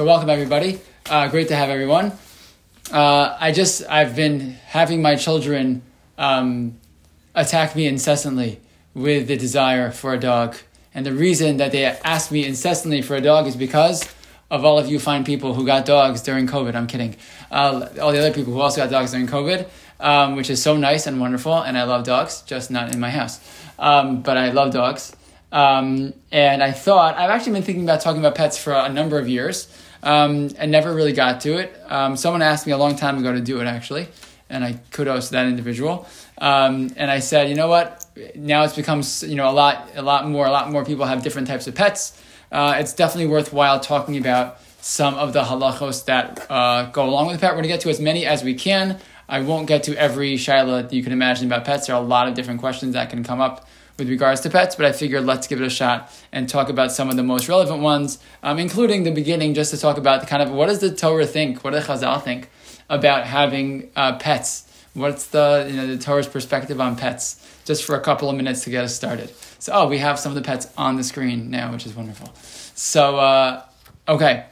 So welcome everybody. Uh, great to have everyone. Uh, I just I've been having my children um, attack me incessantly with the desire for a dog, and the reason that they ask me incessantly for a dog is because of all of you fine people who got dogs during COVID. I'm kidding. Uh, all the other people who also got dogs during COVID, um, which is so nice and wonderful, and I love dogs, just not in my house. Um, but I love dogs. Um, and I thought, I've actually been thinking about talking about pets for a number of years um, and never really got to it. Um, someone asked me a long time ago to do it, actually, and I kudos to that individual. Um, and I said, you know what? Now it's become you know a lot, a lot more, a lot more people have different types of pets. Uh, it's definitely worthwhile talking about some of the halachos that uh, go along with the pet. We're to get to as many as we can. I won't get to every shaila that you can imagine about pets. There are a lot of different questions that can come up with regards to pets, but I figured let's give it a shot and talk about some of the most relevant ones, um, including the beginning, just to talk about the kind of what does the Torah think, what does Chazal think about having uh, pets? What's the you know the Torah's perspective on pets? Just for a couple of minutes to get us started. So, oh, we have some of the pets on the screen now, which is wonderful. So, uh, okay.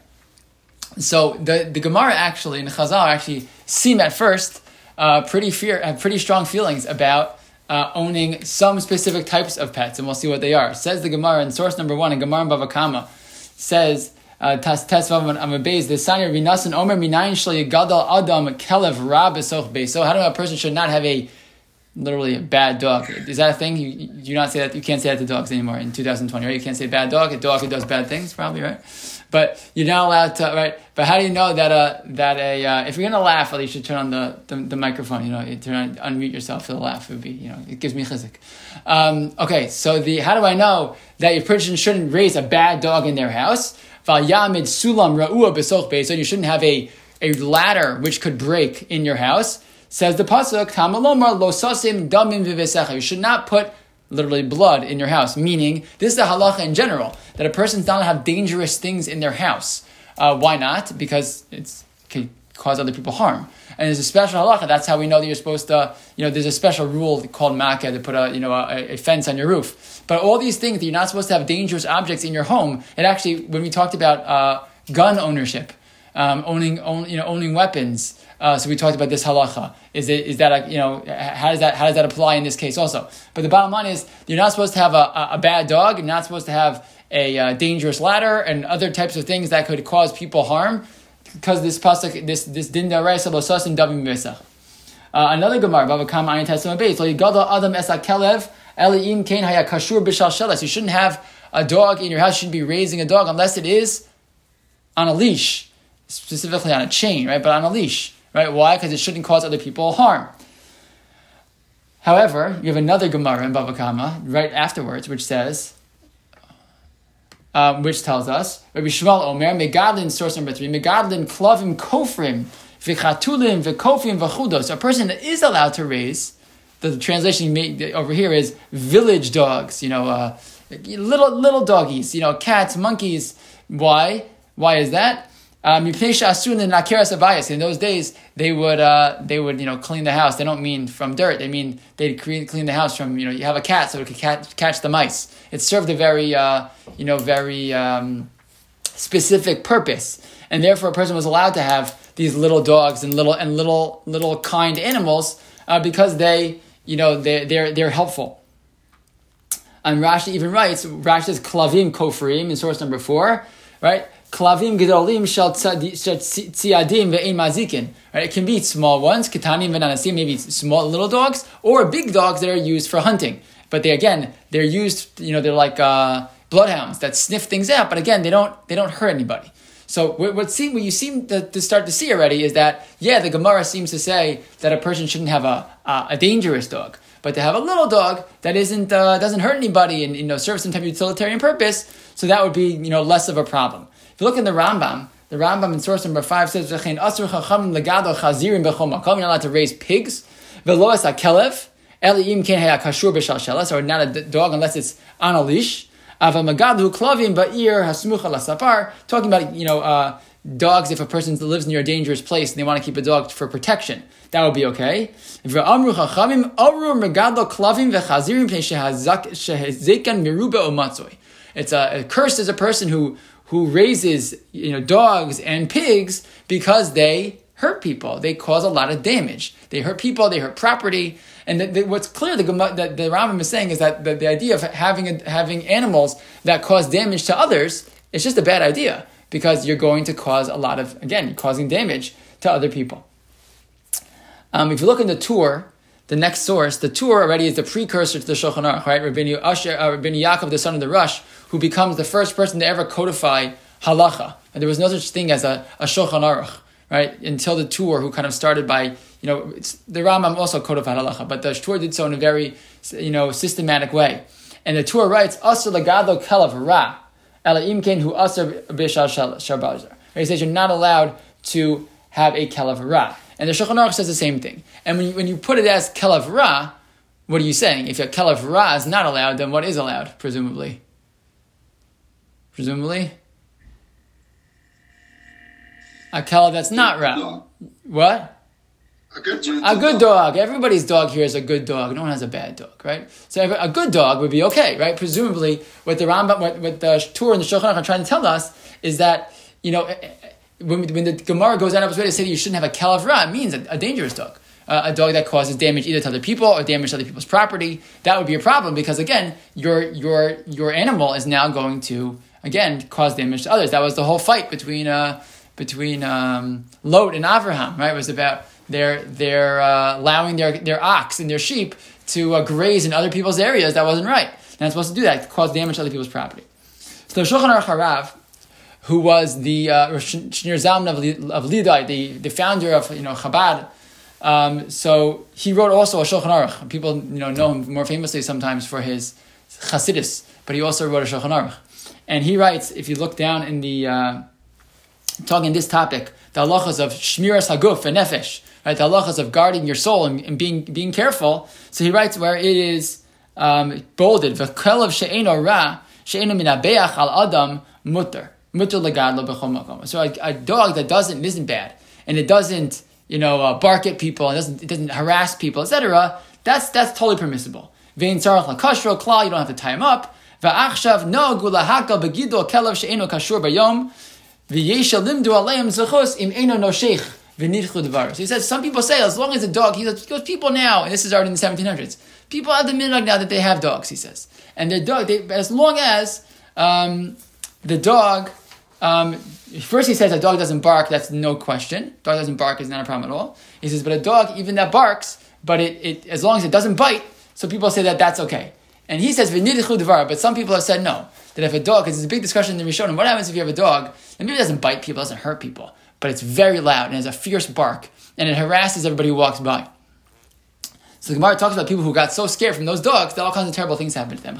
So the the Gemara actually and Chazal actually seem at first uh, pretty fear have pretty strong feelings about uh, owning some specific types of pets, and we'll see what they are. Says the Gemara in source number one in Gemara Bava Kama, says uh, Tas Tesvav Amabez the Sanir Vinasan Omer Minayin Shal Yigadal Adam Kelev Rab Besoch So how do a person should not have a literally a bad dog? Is that a thing? You, you not say that. You can't say that to dogs anymore in 2020, right? You can't say bad dog. A dog who does bad things, probably, right? But you're not allowed to, right? But how do you know that uh, that a uh, if you're gonna laugh, at least you should turn on the, the, the, microphone. You know, you turn on unmute yourself for the laugh. It would be you know it gives me chizik. Um, okay, so the how do I know that your person shouldn't raise a bad dog in their house? Sulam you shouldn't have a a ladder which could break in your house. Says the pasuk, Tamalomar lo sasim damim You should not put literally blood in your house. Meaning, this is the halacha in general that a person's not to have dangerous things in their house. Uh, why not? Because it can cause other people harm. And there's a special halacha. That's how we know that you're supposed to. You know, there's a special rule called makkah to put a you know a, a, fence on your roof. But all these things that you're not supposed to have dangerous objects in your home. It actually, when we talked about uh, gun ownership, um, owning own, you know owning weapons. Uh, so we talked about this halacha. Is it is that a, you know how does that how does that apply in this case also? But the bottom line is you're not supposed to have a, a bad dog. You're not supposed to have a uh, dangerous ladder and other types of things that could cause people harm because this pasuk this this din daraisa losasim davim mesach. Uh, another Gemara, Bava Kam Ayin Testament Beis, Lo Yigada Adam Es Kelev Eliim Kain Haya Kashur Bishal Shelas. You shouldn't have a dog in your house. You shouldn't be raising a dog unless it is on a leash, specifically on a chain, right? But on a leash. Right? Why? Because it shouldn't cause other people harm. However, you have another Gemara in Bava Kama right afterwards, which says, um, which tells us, Rabbi Shmuel Omer, Megadlin, source number three, Megadlin klovim kofrim, Vichatulim, v'kofim Vachudos. A person that is allowed to raise, the translation over here is village dogs, you know, uh, little little doggies, you know, cats, monkeys. Why? Why is that? Um, in those days, they would uh, they would you know clean the house. They don't mean from dirt. They mean they'd clean the house from you know you have a cat so it could catch, catch the mice. It served a very uh, you know very um, specific purpose, and therefore a person was allowed to have these little dogs and little and little little kind animals uh, because they you know they they're they're helpful. And Rashi even writes Rashi says klavim kofrim in source number four, right? Klavim gedolim shel tziadim ve'ein mazikin. It can be small ones, ketanim ve'nanasim, maybe small little dogs, or big dogs that are used for hunting. But they again, they're used. You know, they're like uh, bloodhounds that sniff things out. But again, they don't they don't hurt anybody. So what, what, see, what you seem to, to, start to see already is that yeah, the Gemara seems to say that a person shouldn't have a a, a dangerous dog, but to have a little dog that isn't uh, doesn't hurt anybody and you know serves some type of utilitarian purpose, so that would be you know less of a problem. If you look in the Rambam, the Rambam in source number five says, "V'chein asur chacham legado chazirim b'chol makom." You're not allowed to raise pigs. Veloas akelev eliim ken haya kashur b'shalshelas, or not a dog unless it's on a leash. Avamagadu klavim ba'ir hasmucha lasapar. Talking about you know. Uh, dogs if a person lives near a dangerous place and they want to keep a dog for protection. That would be okay. It's a, a cursed is a person who who raises you know dogs and pigs because they hurt people. They cause a lot of damage. They hurt people. They hurt property. And the, the, what's clear the, the, the Rambam is saying is that the, the idea of having a, having animals that cause damage to others is just a bad idea because you're going to cause a lot of again causing damage to other people. Um, if you look in the Tur, the next source, the Tur already is the precursor to the Shulchan Aruch, right? Asher, uh, Yaakov, the son of the Rosh, who becomes the first person to ever codify halacha. And there was no such thing as a, a Shulchan Aruch, right? Until the Tur, who kind of started by, you know, the Rambam also codified halacha, but the Tur did so in a very, you know, systematic way. And the Tur writes, Asr lagado kelav ra, ela imken hu asr bishal sharbazar. He says you're not allowed to have a kelav ra. And the Shulchan Aruch says the same thing. And when you, when you put it as kelav ra, what are you saying? If a kelav ra is not allowed, then what is allowed, presumably? Presumably? A kelav that's not ra. What? A good, a good dog. Everybody's dog here is a good dog. No one has a bad dog, right? So a good dog would be okay, right? Presumably, what the Rambam, what, what the Tur and the Shulchan are trying to tell us is that you know when, when the Gemara goes out of its way to say that you shouldn't have a it means a, a dangerous dog. Uh, a dog that causes damage either to other people or damage to other people's property. That would be a problem because again, your your your animal is now going to again cause damage to others. That was the whole fight between uh, between um, Lot and Avraham. Right, it was about their their uh, allowing their their ox and their sheep to uh, graze in other people's areas. That wasn't right. They're not supposed to do that. Cause damage to other people's property. So the Shulchan Aruch Harav who was the uh, Shneur Zalman of, of Liadi, the, the founder of you know Chabad. Um, so he wrote also a Shulchan Aruch. People you know know him more famously sometimes for his Chasidus, but he also wrote a Shulchan Aruch. And he writes, if you look down in the uh, talking this topic, the halachas of shmiras haguf and nefesh, right? The halachas of guarding your soul and, and, being being careful. So he writes where it is um, bolded, she'eno ra al adam mutter. So a, a, dog that doesn't isn't bad, and it doesn't you know uh, bark at people, and doesn't it doesn't harass people, etc. That's that's totally permissible. Vein tzarach lakashro klal, you don't have to tie him up. She'eno kashur bayom. V'yesha limdu aleim zechus im eno noshech. So he says, some people say, as long as the dog, he goes, people now, and this is already in the 1700s, people have the minhag now that they have dogs, he says. And their dog, they, as long as um, the dog um, first, he says a dog doesn't bark. That's no question. Dog doesn't bark is not a problem at all. He says, but a dog, even that barks, but it, it as long as it doesn't bite, so people say that that's okay. And he says but some people have said no. That if a dog, because there's a big discussion in the Rishonim, what happens if you have a dog and maybe it doesn't bite people, doesn't hurt people, but it's very loud and has a fierce bark and it harasses everybody who walks by. So the Gemara talks about people who got so scared from those dogs that all kinds of terrible things happened to them.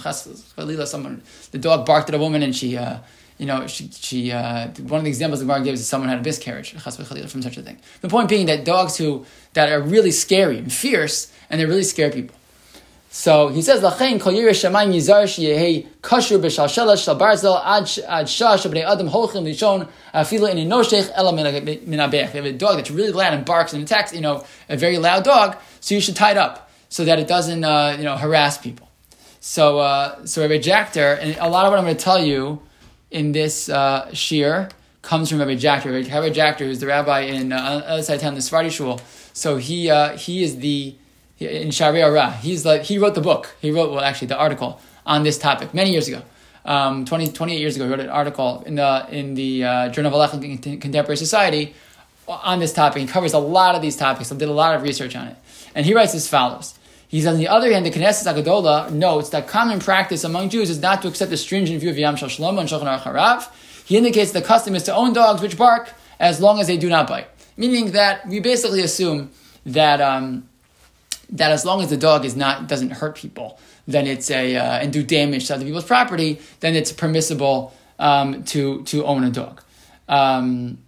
Someone, the dog barked at a woman and she uh, you know, she, she uh, one of the examples the Gemara gives is someone had a miscarriage from such a thing. The point being that dogs who that are really scary and fierce, and they're really scare people. So he says, "Lachein kol yireh shamayim yizar sheyehei barzel ad ad shah shabnei adam lishon afilu in enoshech ela min abech." You have a dog that's really loud and barks and attacks, you know, a very loud dog. So you should tie it up so that it doesn't, uh, you know, harass people. So, uh, so Rabbi Jachter, and a lot of what I'm going to tell you in this uh, shir comes from Rabbi Jachter. Rabbi Jachter, who's the rabbi in uh, other side of town, the Sephardi shul. So he uh, he is the in Shaarei Orah. He's like he wrote the book. He wrote well actually the article on this topic many years ago. Um, 20, 28 years ago, he wrote an article in the in the uh, Journal of Halacha Contemporary Society on this topic. He covers a lot of these topics. He did a lot of research on it, and he writes as follows. He's on the other hand, the Knesset Agadola notes that common practice among Jews is not to accept the stringent view of Yam Shel Shlomo and Shulchan Aruch. He indicates the custom is to own dogs which bark as long as they do not bite, meaning that we basically assume that um, that as long as the dog is not doesn't hurt people, then it's a uh, and do damage to other people's property, then it's permissible um, to to own a dog. Um,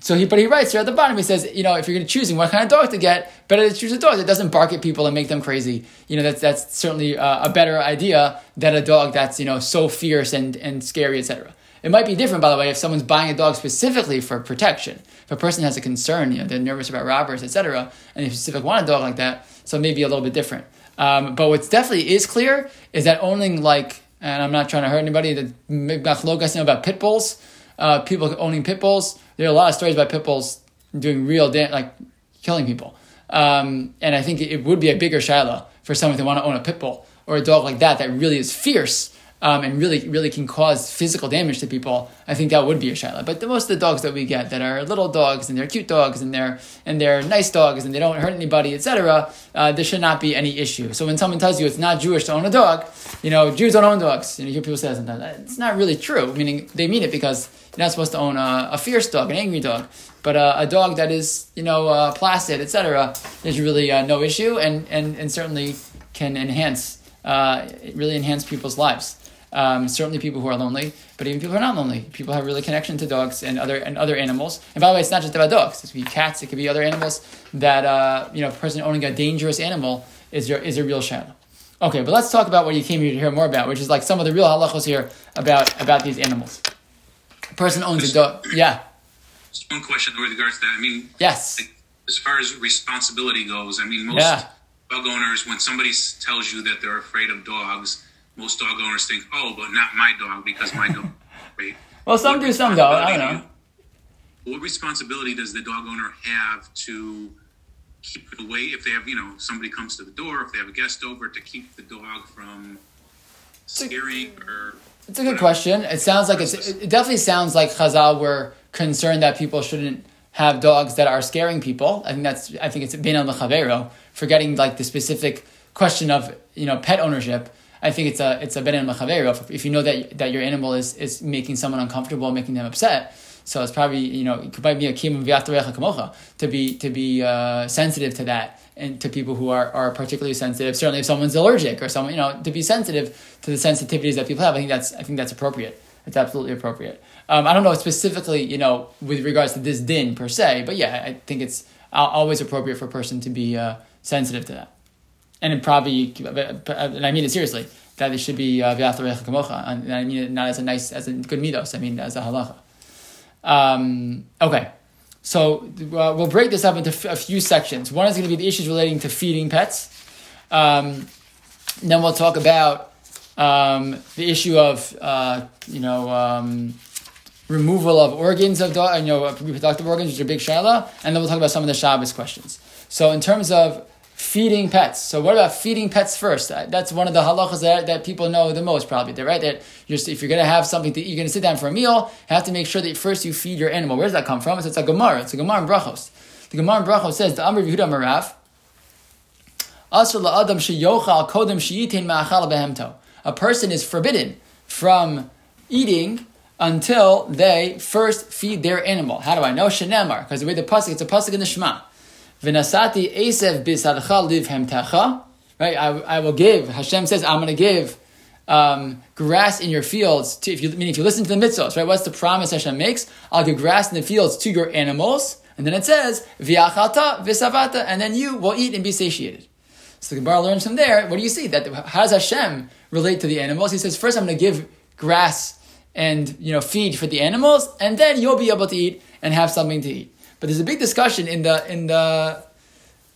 so he, but he writes here at the bottom. He says, you know, if you're going to choosing what kind of dog to get, better to choose a dog that doesn't bark at people and make them crazy. You know, that's that's certainly uh, a better idea than a dog that's you know so fierce and and scary, etc. It might be different, by the way, if someone's buying a dog specifically for protection. If a person has a concern, you know, they're nervous about robbers, etc., and they specifically want a dog like that, so maybe a little bit different. Um, but what's definitely is clear is that owning like and I'm not trying to hurt anybody. The machlokas know about pit bulls, uh, people owning pit bulls. There are a lot of stories about pit bulls doing real like killing people. Um, and I think it would be a bigger shaila for someone to want to own a pit bull or a dog like that that really is fierce um, and really really can cause physical damage to people, I think that would be a shaila. But the, most of the dogs that we get that are little dogs and they're cute dogs and they're and they're nice dogs and they don't hurt anybody, etc. Uh, there should not be any issue. So when someone tells you it's not Jewish to own a dog, you know Jews don't own dogs. You, know, you hear people say that sometimes it's not really true. Meaning they mean it because you're not supposed to own a, a fierce dog, an angry dog. But uh, a dog that is, you know, uh, placid, etc., there's really uh, no issue, and, and, and certainly can enhance, uh, really enhance people's lives. Um, certainly people who are lonely, but even people who are not lonely. People have really connection to dogs and other and other animals. And by the way, it's not just about dogs. It could be cats. It could be other animals that uh, you know. A person owning a dangerous animal is your, is a real shadow. Okay, but let's talk about what you came here to hear more about, which is like some of the real halachos here about about these animals. A person owns just, a dog. Yeah. Just one question with regards to that. I mean, yes. Like, as far as responsibility goes, I mean, most yeah. dog owners, when somebody tells you that they're afraid of dogs most dog owners think, oh, but not my dog because my dog. Right? well, some what do, some don't. I don't know. what responsibility does the dog owner have to keep it away if they have, you know, somebody comes to the door, if they have a guest over, to keep the dog from scaring or. It's a good question. It sounds like it's. It definitely sounds like Chazal were concerned that people shouldn't have dogs that are scaring people. I think that's. I think it's bein al forgetting like the specific question of you know pet ownership. I think it's a it's a benin machavero if you know that that your animal is is making someone uncomfortable, making them upset. So it's probably you know it could be a kim kamocha to be to be uh, sensitive to that and to people who are, are particularly sensitive. Certainly, if someone's allergic or someone you know to be sensitive to the sensitivities that people have, I think that's I think that's appropriate. It's absolutely appropriate. Um, I don't know specifically you know with regards to this din per se, but yeah, I think it's always appropriate for a person to be uh, sensitive to that and it probably, and I mean it seriously, that it should be uh, kamocha, and I mean it not as a nice, as a good midos, I mean as a halacha. Um, okay, so uh, we'll break this up into f- a few sections. One is going to be the issues relating to feeding pets. Um, then we'll talk about um, the issue of, uh, you know, um, removal of organs of dog, you know, reproductive organs, which are big shaila, and then we'll talk about some of the Shabbos questions. So in terms of feeding pets. So what about feeding pets first? Uh, that's one of the halachas that, that people know the most probably. Right that you're, if you're going to have something to eat, you're going to sit down for a meal, you have to make sure that first you feed your animal. Where does that come from? It's, it's a Gemara. It's a Gemara in Brachos. The Gemara in Brachos says, the Amr Yehuda Marav, a person is forbidden from eating until they first feed their animal. How do I know? Shenemar, because the way the pasuk, it's a pasuk in the Shema. V'nasati esev bisarcha livhem techa. Right, I, I will give. Hashem says, I'm going to give um, grass in your fields. To, if you mean if you listen to the mitzvahs, right? What's the promise Hashem makes? I'll give grass in the fields to your animals, and then it says v'achalta visavata, and then you will eat and be satiated. So the Gemara learns from there. What do you see? That how does Hashem relate to the animals? He says, first I'm going to give grass and you know feed for the animals, and then you'll be able to eat and have something to eat. But there's a big discussion in the in the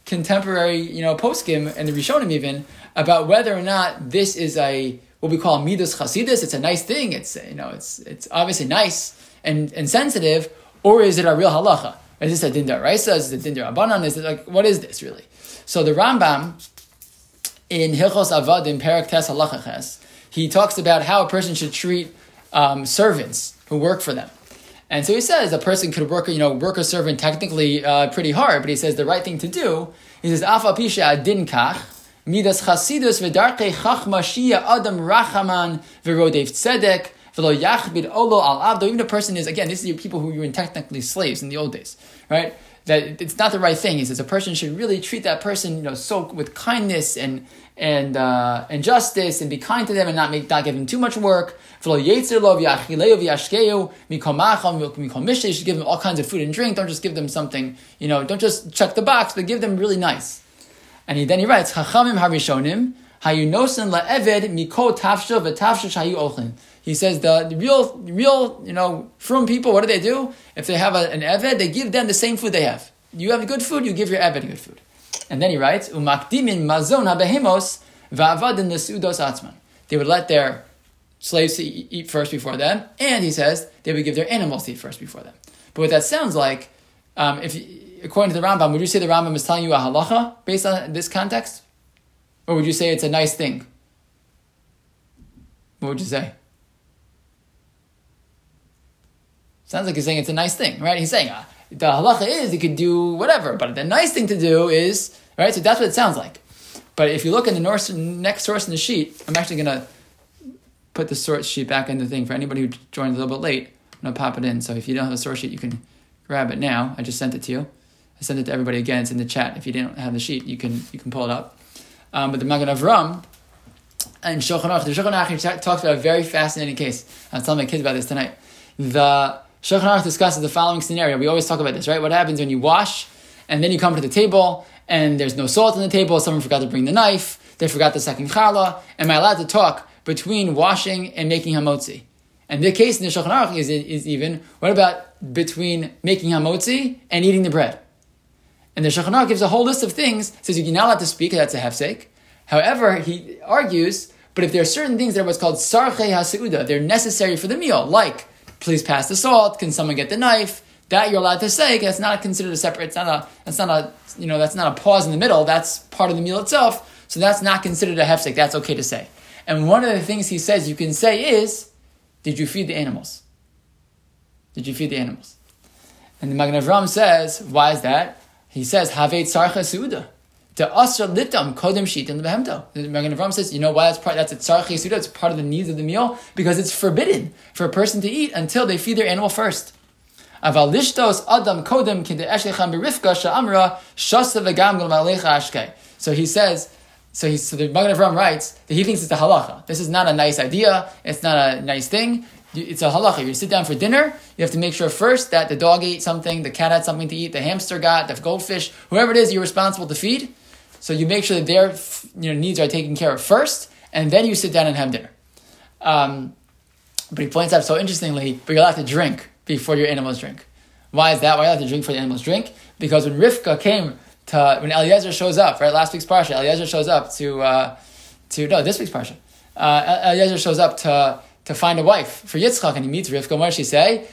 contemporary, you know, poskim and the Rishonim even about whether or not this is a what we call midas chasidus. It's a nice thing. It's you know, it's it's obviously nice and, and sensitive, or is it a real halacha? Is this a dindar raisa? Is it a dindar abanan? Is it like what is this really? So the Rambam in Hilchos Avadim Perak Tes Halachaches, he talks about how a person should treat um, servants who work for them. And so he says a person could work, you know, work a servant technically uh, pretty hard, but he says the right thing to do. He says afa pisha adin kach midas chasidus v'darkei chachma shia adam rachaman v'rodev tzedek v'lo yachbid olo al abdo. Even a person is again, this is people who were technically slaves in the old days, right? That it's not the right thing. He says a person should really treat that person, you know, so with kindness and and uh, and justice and be kind to them and not make not give them too much work. You should give them all kinds of food and drink. Don't just give them something, you know, don't just check the box, but give them really nice. And he, then he writes, Chachamim harishonim, hayunosin la'eved miko tafsha v'tafsha shayu ochin. He says the, the, real, real, you know, from people, what do they do? If they have a, an eved, they give them the same food they have. You have good food, you give your eved good food. And then he writes, umakdimin mazon habehemos va'avadin lesudos atzman. They would let their slaves to eat first before them, and he says they would give their animals to eat first before them. But what that sounds like, um, if according to the Rambam, would you say the Rambam is telling you a halacha based on this context, or would you say it's a nice thing? What would you say? Sounds like he's saying it's a nice thing, right? He's saying uh, the halacha is you could do whatever, but the nice thing to do is right. So that's what it sounds like. But if you look in the north, next source in the sheet, I'm actually going to put the source sheet back in the thing for anybody who joined a little bit late. I'm going to pop it in. So if you don't have a source sheet, you can grab it now. I just sent it to you. I sent it to everybody again. It's in the chat. If you didn't have the sheet, you can you can pull it up. Um, but the Magen Avram and Shulchan Aruch, the Shulchan Aruch talks about a very fascinating case. I was telling my kids about this tonight. The Shulchan discusses the following scenario. We always talk about this, right? What happens when you wash and then you come to the table and there's no salt on the table, someone forgot to bring the knife, they forgot the second challah. Am I allowed to talk between washing and making hamotzi? And the case in the Shulchan is, is even, what about between making hamotzi and eating the bread? And the Shulchan gives a whole list of things, says you're not allowed to speak, that's a hefsek. However, he argues, but if there are certain things that are what's called sarche haseuda, they're necessary for the meal, like please pass the salt, can someone get the knife, that you're allowed to say, that's not considered a separate, it's not a, that's not a, you know, that's not a pause in the middle, that's part of the meal itself, so that's not considered a hefsek, that's okay to say. And one of the things he says you can say is, did you feed the animals? Did you feed the animals? And the Magen Avram says, why is that? He says, Havet Sarcha Suda. The Asra Litam Kodem Sheet in the Magen Avram says, you know why that's part that's a Sarcha Suda, it's part of the needs of the meal, because it's forbidden for a person to eat until they feed their animal first. Aval lishtos adam kodem kinde eshlechem berifka sha'amra. So he says, so, he, so the Magen Avram writes that he thinks it's a halacha. This is not a nice idea. It's not a nice thing. It's a halacha. You sit down for dinner. You have to make sure first that the dog ate something, the cat had something to eat, the hamster got, the goldfish, whoever it is you're responsible to feed. So you make sure that their you know, needs are taken care of first, and then you sit down and have dinner. Um, but he points out so interestingly, but you're allowed to drink before your animals drink. Why is that? Why are you allowed to drink before the animals drink? Because when Rivka came to, when Eliezer shows up, right, last week's parsha, Eliezer shows up to, uh, to no, this week's parsha. Uh, Eliezer shows up to, to find a wife for Yitzchak, and he meets Rivka. What does she say?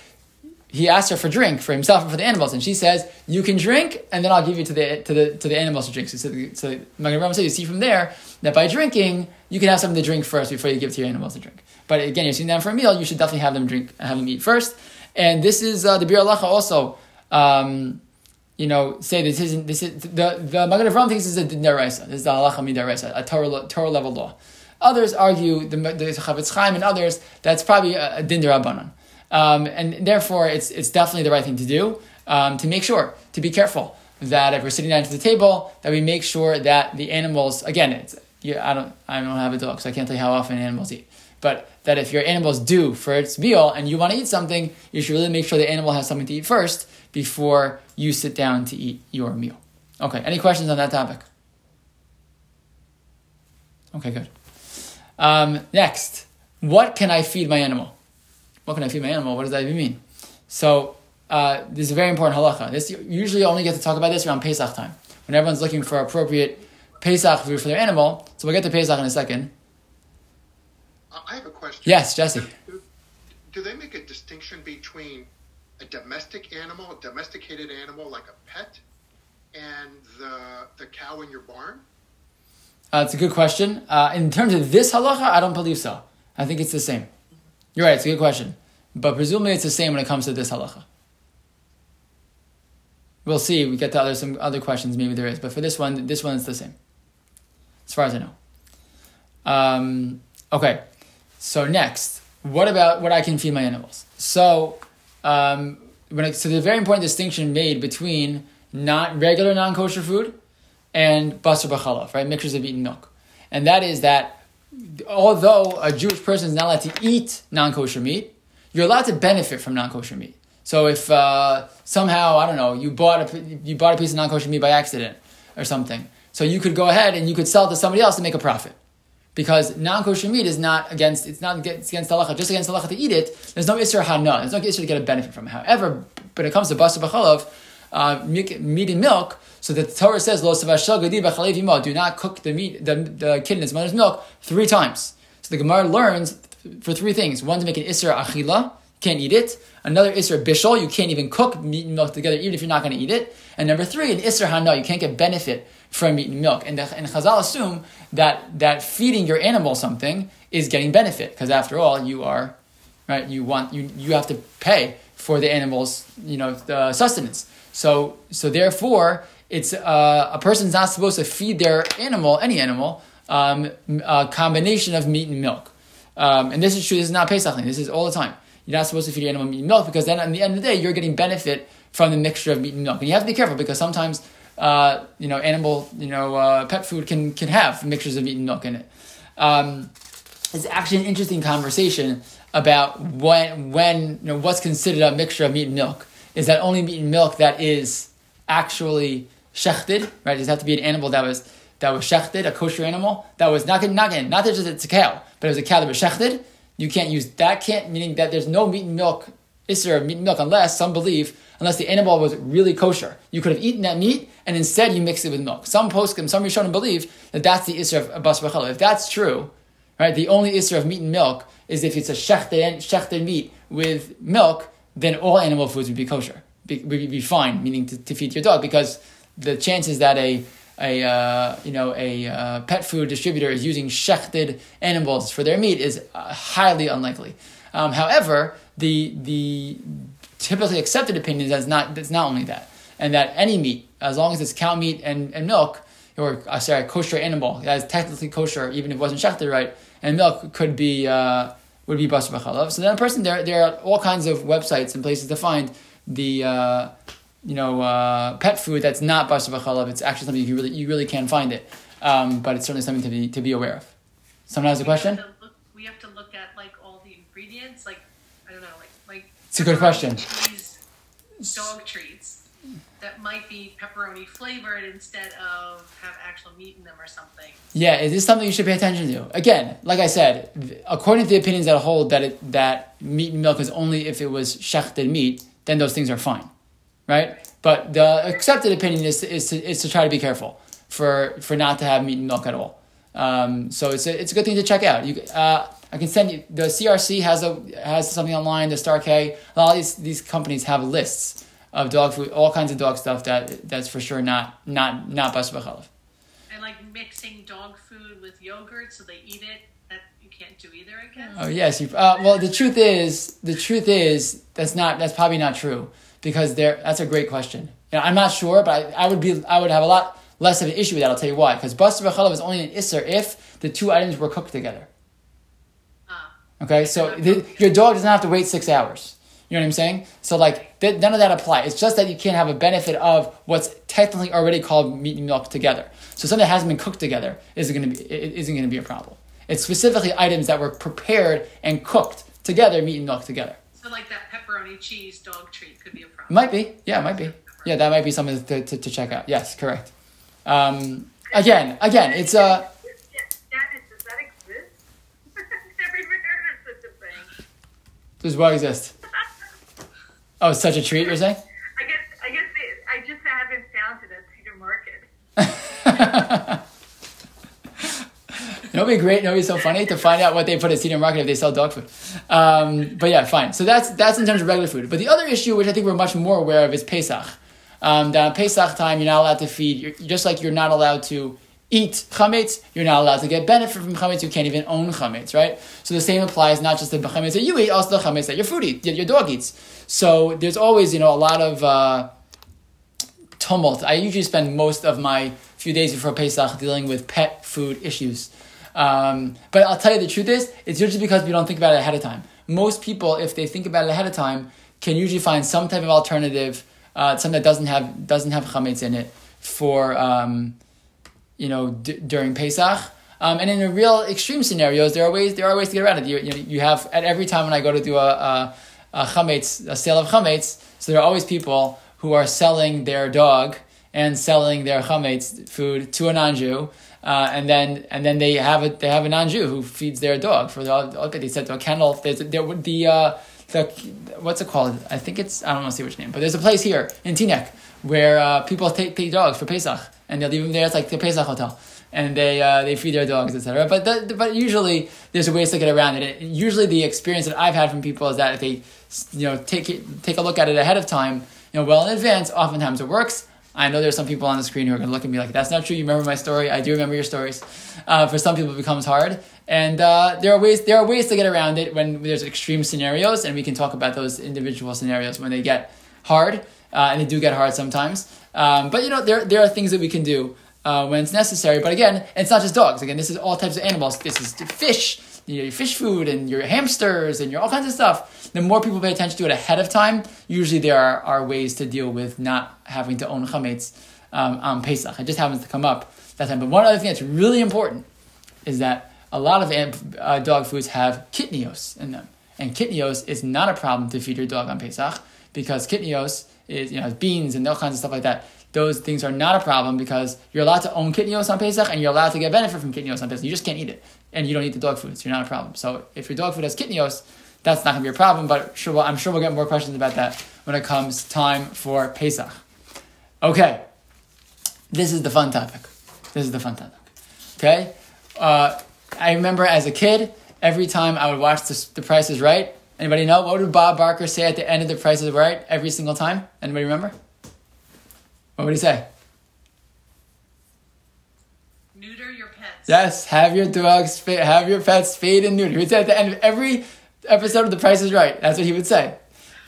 He asks her for drink for himself and for the animals, and she says, "You can drink, and then I'll give you to the to the to the animals to drink." So, so, so Magen says, "You see from there that by drinking, you can have something to drink first before you give to your animals to drink." But again, you're sitting down for a meal, you should definitely have them drink, have them eat first. And this is uh, the Biur Halacha also. Um, you know, say this isn't this is the the Magen Avram thinks this is a deraisa. This is the halacha midaraisa, a Torah, Torah level law. Others argue the the Chafetz Chaim and others that's probably a, a din derabanan, um, and therefore it's it's definitely the right thing to do um, to make sure to be careful that if we're sitting down to the table that we make sure that the animals again it's yeah, I don't I don't have a dog so I can't tell you how often animals eat, but that if your animal is due for its meal and you want to eat something, you should really make sure the animal has something to eat first before you sit down to eat your meal. Okay, any questions on that topic? Okay, good. Um, next, what can I feed my animal? What can I feed my animal? What does that even mean? So, uh, this is a very important halacha. This usually only get to talk about this around Pesach time, when everyone's looking for appropriate Pesach food for their animal. So we'll get to Pesach in a second. I have a question. Yes, Jesse. Do, do they make a distinction between a domestic animal, a domesticated animal like a pet, and the the cow in your barn? Uh, it's a good question. Uh, in terms of this halacha, I don't believe so. I think it's the same. You're right. It's a good question, but presumably it's the same when it comes to this halacha. We'll see. We get to other some other questions. Maybe there is, but for this one, this one is the same, as far as I know. Um, okay. So next, what about what I can feed my animals? So um, when it, so a very important distinction made between not regular non kosher food and basar b'chalav, right? Mixtures of meat and milk, and that is that although a Jewish person is not allowed to eat non kosher meat, you're allowed to benefit from non kosher meat. So if uh, somehow I don't know you bought a you bought a piece of non kosher meat by accident or something, so you could go ahead and you could sell it to somebody else to make a profit because non-kosher meat is not against it's not against, against halacha, just against halacha to eat it. There's no isra hana. There's no isra to get a benefit from. However, when it comes to basar b'chalav, uh, meat and milk, so the Torah says do not cook the meat the, the kid in mother's milk three times. So the Gemara learns for three things. One to make an isra achila, can't eat it. Another isra bishol, you can't even cook meat and milk together, even if you're not going to eat it. And number three, an isra hana, you can't get benefit from meat and milk. And, the, and Chazal assume that that feeding your animal something is getting benefit because after all, you are right. You want you you have to pay for the animal's you know the sustenance. So so therefore, it's uh, a person's not supposed to feed their animal any animal um, a combination of meat and milk. Um, and this is true. This is not Pesach. This is all the time. You're not supposed to feed your animal meat and milk because then, at the end of the day, you're getting benefit from the mixture of meat and milk. And you have to be careful because sometimes, uh, you know, animal, you know, uh, pet food can can have mixtures of meat and milk in it. Um, it's actually an interesting conversation about when when you know what's considered a mixture of meat and milk. Is that only meat and milk that is actually shechted, right? Does have to be an animal that was that was shechted, a kosher animal that was not not not just it's a cow, but it was a cow that was shechted. You can't use that. Can't meaning that there's no meat and milk isser of meat and milk unless some believe unless the animal was really kosher. You could have eaten that meat and instead you mix it with milk. Some poskim, some Rishonim believe that that's the isser of bas If that's true, right, the only isser of meat and milk is if it's a shechted, shechted meat with milk, then all animal foods would be kosher, be, would be fine, meaning to, to feed your dog because the chances that a a uh, you know a uh, pet food distributor is using shechted animals for their meat is uh, highly unlikely. Um, however, the the typically accepted opinion is not that's not only that, and that any meat, as long as it's cow meat and, and milk, or uh, sorry, kosher animal that is technically kosher, even if it wasn't shechted right, and milk could be uh, would be basar b'chalav. So then a person there there are all kinds of websites and places to find the uh, you know, uh, pet food that's not basar b'chalav, it's actually something you really you really can find it. Um, but it's certainly something to be to be aware of. Someone has a question. We have, look, we have to look at like all the ingredients, like I don't know, like like. It's a good question. These dog treats that might be pepperoni flavored instead of have actual meat in them or something. Yeah, it is something you should pay attention to. Again, like I said, according to the opinions that hold that it, that meat and milk is only if it was shechted meat, then those things are fine right? But the accepted opinion is to, is to, is to try to be careful for, for not to have meat and milk at all. Um, so it's a, it's a good thing to check out. You, uh, I can send you the CRC has a has something online. The Star K, a lot of these these companies have lists of dog food, all kinds of dog stuff that that's for sure not not not basar b'chalav. And like mixing dog food with yogurt so they eat it. That you can't do either, I guess. Oh yes, you. Uh, well, the truth is, the truth is that's not that's probably not true because there that's a great question. You know, I'm not sure, but I, I, would be I would have a lot less of an issue with that. I'll tell you why. Because basar b'chalav is only an isser if the two items were cooked together. Ah. Okay, so the, your dog doesn't have to wait six hours. You know what I'm saying? So like th- none of that apply. It's just that you can't have a benefit of what's technically already called meat and milk together. So something that hasn't been cooked together isn't going to be it isn't going to be a problem. It's specifically items that were prepared and cooked together, meat and milk together. So like that pepperoni cheese dog treat could be a problem. Might be. Yeah, might be. Yeah, that might be something to, to, to check out. Yes, correct. Um, again, again, it's a. Uh, does that exist? Never even heard of such a thing. Does what exist? Oh, it's such a treat, you're saying? I guess I guess they, I just haven't found it at Cedar Market. It'll be great. It'll be so funny to find out what they put at Cedar Market if they sell dog food. Um, but yeah, fine. So that's that's in terms of regular food. But the other issue, which I think we're much more aware of, is Pesach. Um, that Pesach time, you're not allowed to feed. You're, just like you're not allowed to eat chametz, you're not allowed to get benefit from chametz. You can't even own chametz, right? So the same applies not just to the chametz that you eat, also the chametz that your food eats, your dog eats. So there's always, you know, a lot of uh, tumult. I usually spend most of my few days before Pesach dealing with pet food issues. Um, but I'll tell you the truth is, it's usually because we don't think about it ahead of time. Most people, if they think about it ahead of time, can usually find some type of alternative, uh, something that doesn't have doesn't have chametz in it for um, you know d- during Pesach. Um, and in the real extreme scenarios, there are ways there are ways to get around it. You, you, you have at every time when I go to do a, a, a chametz, a sale of chametz, so there are always people who are selling their dog and selling their chametz food to a non-Jew. Uh, and then and then they have a they have a non-Jew who feeds their dog for the okay they said to a kennel there's there the uh, the what's it called I think it's I don't want to say which name but there's a place here in Teaneck where uh, people take, dogs for Pesach and they leave them there it's like the Pesach hotel and they uh, they feed their dogs, etc. But but usually there's a ways to get around it. it. Usually the experience that I've had from people is that if they you know take it, take a look at it ahead of time, you know, well in advance, oftentimes it works. I know there's some people on the screen who are going to look at me like, that's not true. You remember my story. I do remember your stories. Uh, for some people, it becomes hard. And uh, there, are ways, there are ways to get around it when there's extreme scenarios, and we can talk about those individual scenarios when they get hard, uh, and they do get hard sometimes. Um, but, you know, there, there are things that we can do uh, when it's necessary. But again, it's not just dogs. Again, this is all types of animals. This is fish, your fish food, and your hamsters, and your all kinds of stuff. The more people pay attention to it ahead of time, usually there are, are ways to deal with not having to own chametz um, on Pesach. It just happens to come up that time. But one other thing that's really important is that a lot of uh, dog foods have kitnios in them. And kitnios is not a problem to feed your dog on Pesach because kitnios is, you know, beans and all kinds of stuff like that. Those things are not a problem because you're allowed to own kitnios on Pesach and you're allowed to get benefit from kitnios on Pesach. You just can't eat it. And you don't eat the dog food, so you're not a problem. So if your dog food has kitnios, that's not going to be a problem, but sure, well, I'm sure we'll get more questions about that when it comes time for Pesach. Okay, this is the fun topic. This is the fun topic. Okay? Uh, I remember as a kid, every time I would watch the, the Price is Right. Anybody know what would Bob Barker say at the end of the Price is Right every single time? Anybody remember? What would he say? Neuter your pets. Yes, have your dogs, have your pets spayed and neutered. He would say at the end of every episode of The Price is Right. That's what he would say.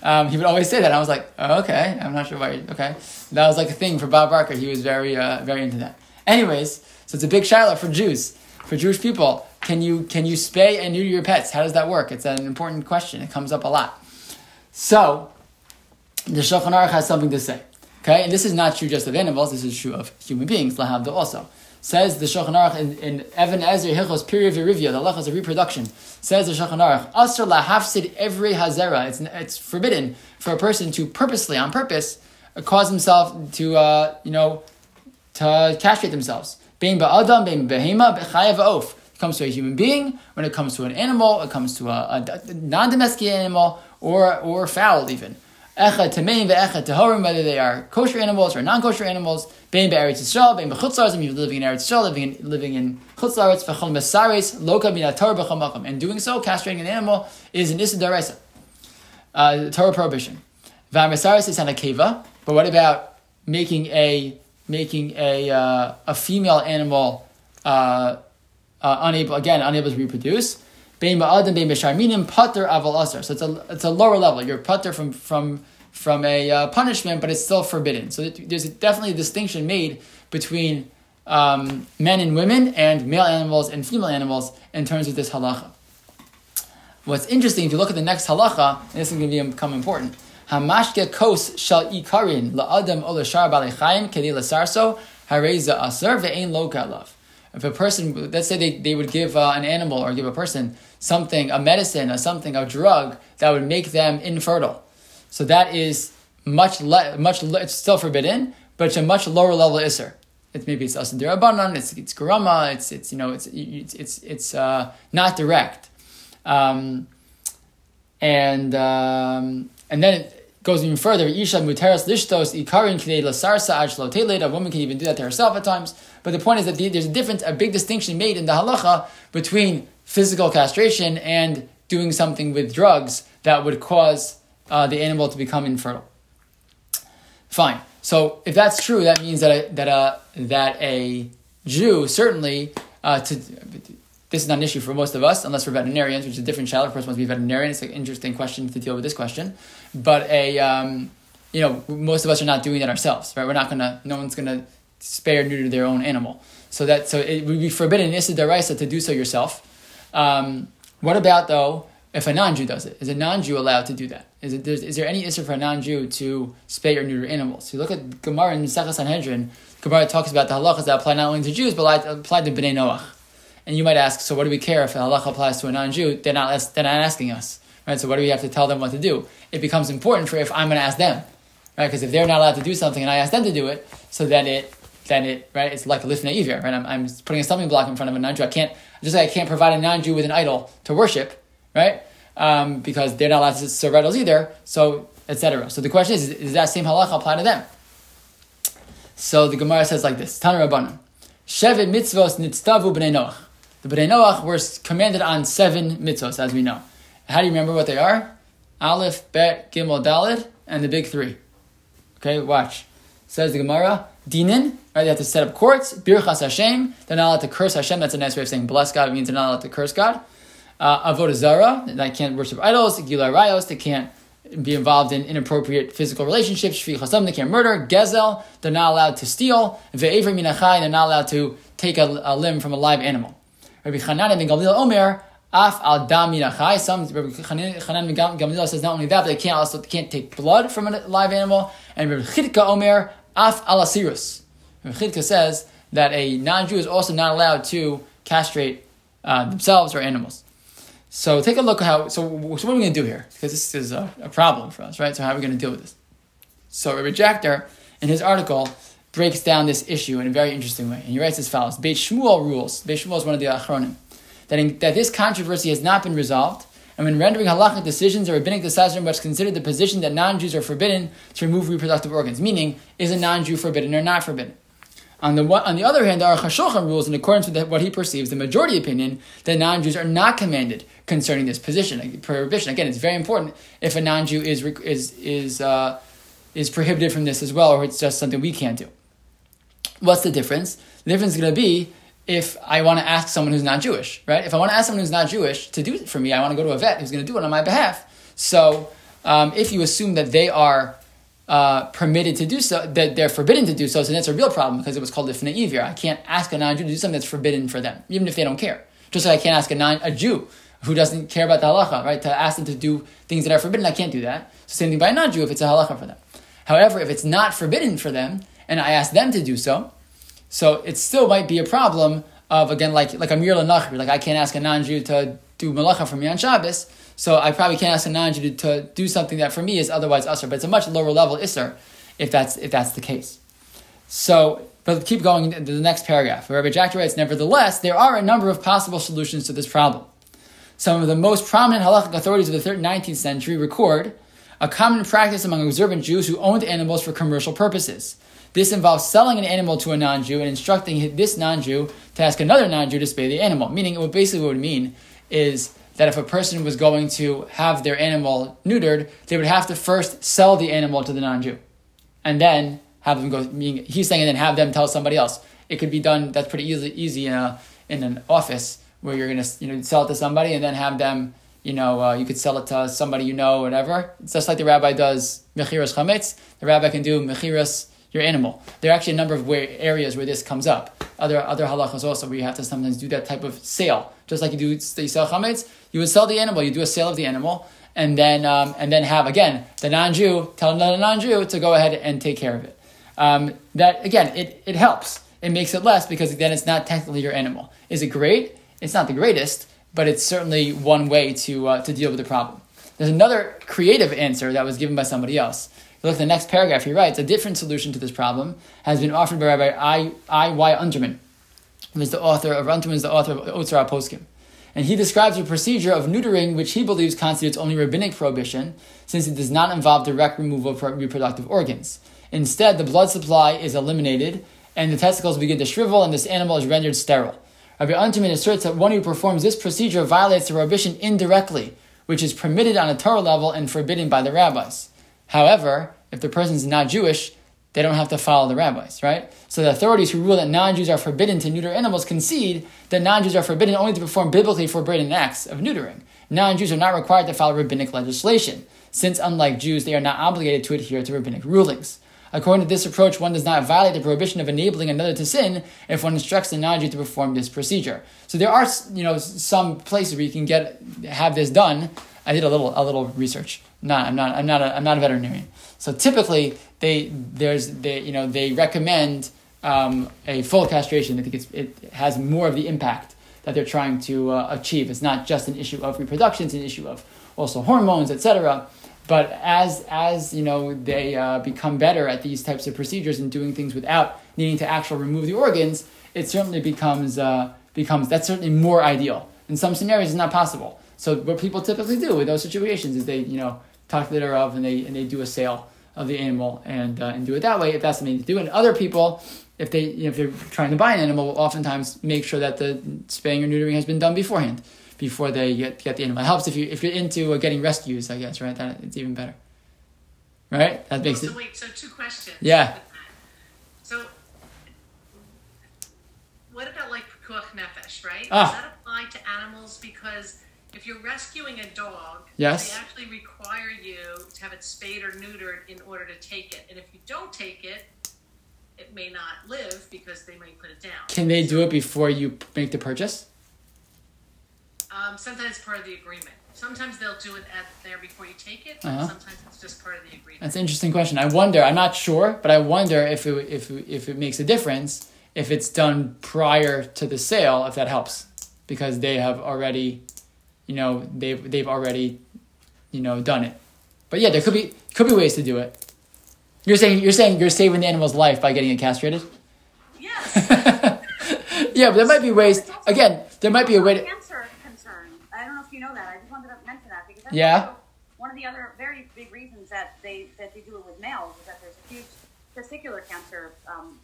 Um, he would always say that. I was like, oh, okay, I'm not sure why. Okay, that was like a thing for Bob Barker. He was very, uh, very into that. Anyways, so it's a big shaila for Jews for Jewish people, can you can you spay and neuter your pets? How does that work? It's an important question. It comes up a lot. So, the Shulchan Aruch has something to say. Okay, and this is not true just of animals. This is true of human beings. Lahavda also says the Shulchan Aruch in, in Evan Ezer Hilchos Period Virivia, the lechos of reproduction. Says the Shulchan Aruch, Asr lahafsid every hazera. It's it's forbidden for a person to purposely, on purpose, cause himself to uh, you know to castrate themselves. Bein ba'adam, bein behema, bechayev. It comes to a human being, when it comes to an animal, it comes to a, a non-domesticated animal, or, or fowl even. Echa tamein ve'echa tahorim, whether they are kosher animals or non-kosher animals. Bein be'eretz Yisrael, bein b'chutzaretz, if you're living in Eretz Yisrael, living in, living in chutzaretz, v'chol mesares, loka b'chol makam. And doing so, castrating an animal, is an issa daraisa. Uh, Torah prohibition. V'amesares is an akeva, but what about making a making a, uh, a female animal uh, uh, unable, again, unable to reproduce. So it's a, it's a lower level. You're putter from, from, from a uh, punishment, but it's still forbidden. So there's definitely a distinction made between um, men and women and male animals and female animals in terms of this halacha. What's interesting, if you look at the next halacha, and this is going to become important. Hamashke kos shal ikarin la'adam olashar balechayim kedi lasarso hareza aser ve'ein lo kalav. If a person, let's say they, they would give uh, an animal or give a person something, a medicine, or something, a drug that would make them infertile. So that is much le- much le- it's still forbidden, but it's a much lower level iser. It's maybe it's asadir abanan, it's it's garama, it's it's you know it's it's it's it's uh, not direct, um, and um, and then it, goes even further. Isha muteras lishtos ikarin lasarsa A woman can even do that to herself at times. But the point is that there's a difference, a big distinction made in the halacha between physical castration and doing something with drugs that would cause uh, the animal to become infertile. Fine. So if that's true, that means that a, that a, that a Jew certainly uh, to this is not an issue for most of us, unless we're veterinarians, which is a different challenge. Of course, wants to be a veterinarian. It's an interesting question to deal with this question. But a, um, you know, most of us are not doing that ourselves, right? We're not gonna. No one's gonna spay or neuter their own animal. So that so it would be forbidden issa deraisa to do so yourself. Um, what about though if a non-Jew does it? Is a non-Jew allowed to do that? Is, it, is there any issue for a non-Jew to spay or neuter animals? You look at Gemara in Mesechus Sanhedrin. Gemara talks about the halachas that apply not only to Jews but apply to Bnei Noach. And you might ask, so what do we care if a halacha applies to a non-Jew? They're not, they're not asking us, right? So what do we have to tell them what to do? It becomes important for if I'm going to ask them, right? Because if they're not allowed to do something and I ask them to do it, so then it, then it, right? It's like a lifnei ivir, right? I'm, I'm putting a stumbling block in front of a non-Jew. I can't, just like I can't provide a non-Jew with an idol to worship, right? Um, because they're not allowed to serve idols either. So, etc. So the question is, is that same halacha apply to them? So the Gemara says like this: Tana Rabbanan. Shevet mitzvos nitztavu b'nei Noach. The b'nei Noach were commanded on seven mitzvos, as we know. How do you remember what they are? Aleph, Bet, Gimel, Dalid, and the big three. Okay, watch. Says the Gemara, Dinin, right? They have to set up courts. Birchas Hashem, they're not allowed to curse Hashem. That's a nice way of saying bless God. It means they're not allowed to curse God. Uh, Avodah zara, they can't worship idols. Gilui Arayos, they can't be involved in inappropriate physical relationships. Shvi Chasam, they can't murder. Gezel, they're not allowed to steal. Ve'evri Minachai, they're not allowed to take a, a limb from a live animal. Rabbi Chanan and Gamliel Omer, Af al dam minachai. Some Rabbi Chanan Gamliel says not only that, but they can't also they can't take blood from a live animal. And Rabbi Chidka Omer af al asirus. Rabbi Chidka says that a non-Jew is also not allowed to castrate uh, themselves or animals. So take a look at how. So, what are we going to do here? Because this is a, a, problem for us, right? So how are we going to deal with this? So a Jachter, in his article, breaks down this issue in a very interesting way, and he writes as follows: Beit Shmuel rules. Beit Shmuel is one of the Achronim that, in, that this controversy has not been resolved, and when rendering halachic decisions, the rabbinic decision must consider the position that non-Jews are forbidden to remove reproductive organs. Meaning, is a non-Jew forbidden or not forbidden? On the, on the other hand, the Aruch HaShulchan rules in accordance with what he perceives the majority opinion that non-Jews are not commanded concerning this position, prohibition. Again, it's very important if a non-Jew is is is uh, is prohibited from this as well, or it's just something we can't do. What's the difference? The difference is going to be if I want to ask someone who's not Jewish, right? If I want to ask someone who's not Jewish to do it for me, I want to go to a vet who's going to do it on my behalf. So um, if you assume that they are uh, permitted to do so, that they're forbidden to do so, so that's a real problem because it was called ifna ivir. I can't ask a non-Jew to do something that's forbidden for them, even if they don't care. Just like I can't ask a, non, a Jew who doesn't care about the halacha, right, to ask them to do things that are forbidden. I can't do that. So same thing by a non-Jew if it's a halacha for them. However, if it's not forbidden for them, and I ask them to do so, so it still might be a problem of again like like a mir nachri, like I can't ask a non-Jew to do malacha for me on Shabbos, so I probably can't ask a non-Jew to, do something that for me is otherwise usher, but it's a much lower level isser if that's if that's the case. So, but keep going to the next paragraph. Rabbi Jack writes, nevertheless, there are a number of possible solutions to this problem. Some of the most prominent halachic authorities of the 19th century record a common practice among observant Jews who owned animals for commercial purposes. This involves selling an animal to a non-Jew and instructing this non-Jew to ask another non-Jew to spay the animal. Meaning, what basically what it would mean is that if a person was going to have their animal neutered, they would have to first sell the animal to the non-Jew, and then have them go. Meaning, he's saying, and then have them tell somebody else. It could be done. That's pretty easy, easy in a in an office where you're gonna you know sell it to somebody and then have them. You know, uh, you could sell it to somebody you know, whatever. It's just like the rabbi does mechiras chametz. The rabbi can do mechiras your animal. There are actually a number of where, areas where this comes up. Other other halachas also where you have to sometimes do that type of sale, just like you do you sell chametz. You would sell the animal. You do a sale of the animal, and then um, and then have again the non-Jew tell another non-Jew to go ahead and take care of it. Um, that again, it it helps. It makes it less because then it's not technically your animal. Is it great? It's not the greatest, but it's certainly one way to uh, to deal with the problem. There's another creative answer that was given by somebody else look at the next paragraph, he writes, a different solution to this problem has been offered by Rabbi I. I. Y. Unterman, who is the author of Unterman is the author of Otzar Poskim. And he describes a procedure of neutering which he believes constitutes only rabbinic prohibition, since it does not involve direct removal of reproductive organs. Instead, the blood supply is eliminated, and the testicles begin to shrivel, and this animal is rendered sterile. Rabbi Unterman asserts that one who performs this procedure violates the prohibition indirectly, which is permitted on a Torah level and forbidden by the rabbis. However, if the person is not Jewish, they don't have to follow the rabbis, right? So the authorities who rule that non-Jews are forbidden to neuter animals concede that non-Jews are forbidden only to perform biblically forbidden acts of neutering. Non-Jews are not required to follow rabbinic legislation, since unlike Jews, they are not obligated to adhere to rabbinic rulings. According to this approach, one does not violate the prohibition of enabling another to sin if one instructs the non-Jew to perform this procedure. So there are, you know, some places where you can get have this done. I did a little a little research not, I'm not. I'm not. A, I'm not a veterinarian. So typically, they there's they you know they recommend um, a full castration. I think it's, it has more of the impact that they're trying to uh, achieve. It's not just an issue of reproduction; it's an issue of also hormones, etc. But as as you know, they uh, become better at these types of procedures and doing things without needing to actually remove the organs. It certainly becomes uh, becomes that's certainly more ideal. In some scenarios, it's not possible. So what people typically do in those situations is they you know talk to the of and they and they do a sale of the animal and uh, and do it that way if that's something to do. And other people, if they you know, if they're trying to buy an animal, will oftentimes make sure that the spaying or neutering has been done beforehand before they get get the animal. It helps if you if you're into uh, getting rescues, I guess, right? That it's even better, right? That makes so it. wait, so two questions. Yeah. So, what about like pikuach nefesh, right? Ah. Does that apply to animals? Because if you're rescuing a dog, Yes. they actually require you to have it spayed or neutered in order to take it. And if you don't take it, it may not live because they may put it down. Can they do it before you make the purchase? Um, sometimes it's part of the agreement. Sometimes they'll do it at there before you take it. Uh-huh. Sometimes it's just part of the agreement. That's an interesting question. I wonder. I'm not sure, but I wonder if it if if it makes a difference if it's done prior to the sale, if that helps, because they have already, you know, they've they've already, you know, done it. But yeah, there could be could be ways to do it. You're saying you're saying you're saving the animal's life by getting it castrated. Yes. yeah, but there might be ways. Again, there might be a way to. Cancer concern. I don't know if you know that. I just wanted to mention that because that's Yeah. also one of the other very big reasons that they that they do it with males is that there's a huge testicular cancer um,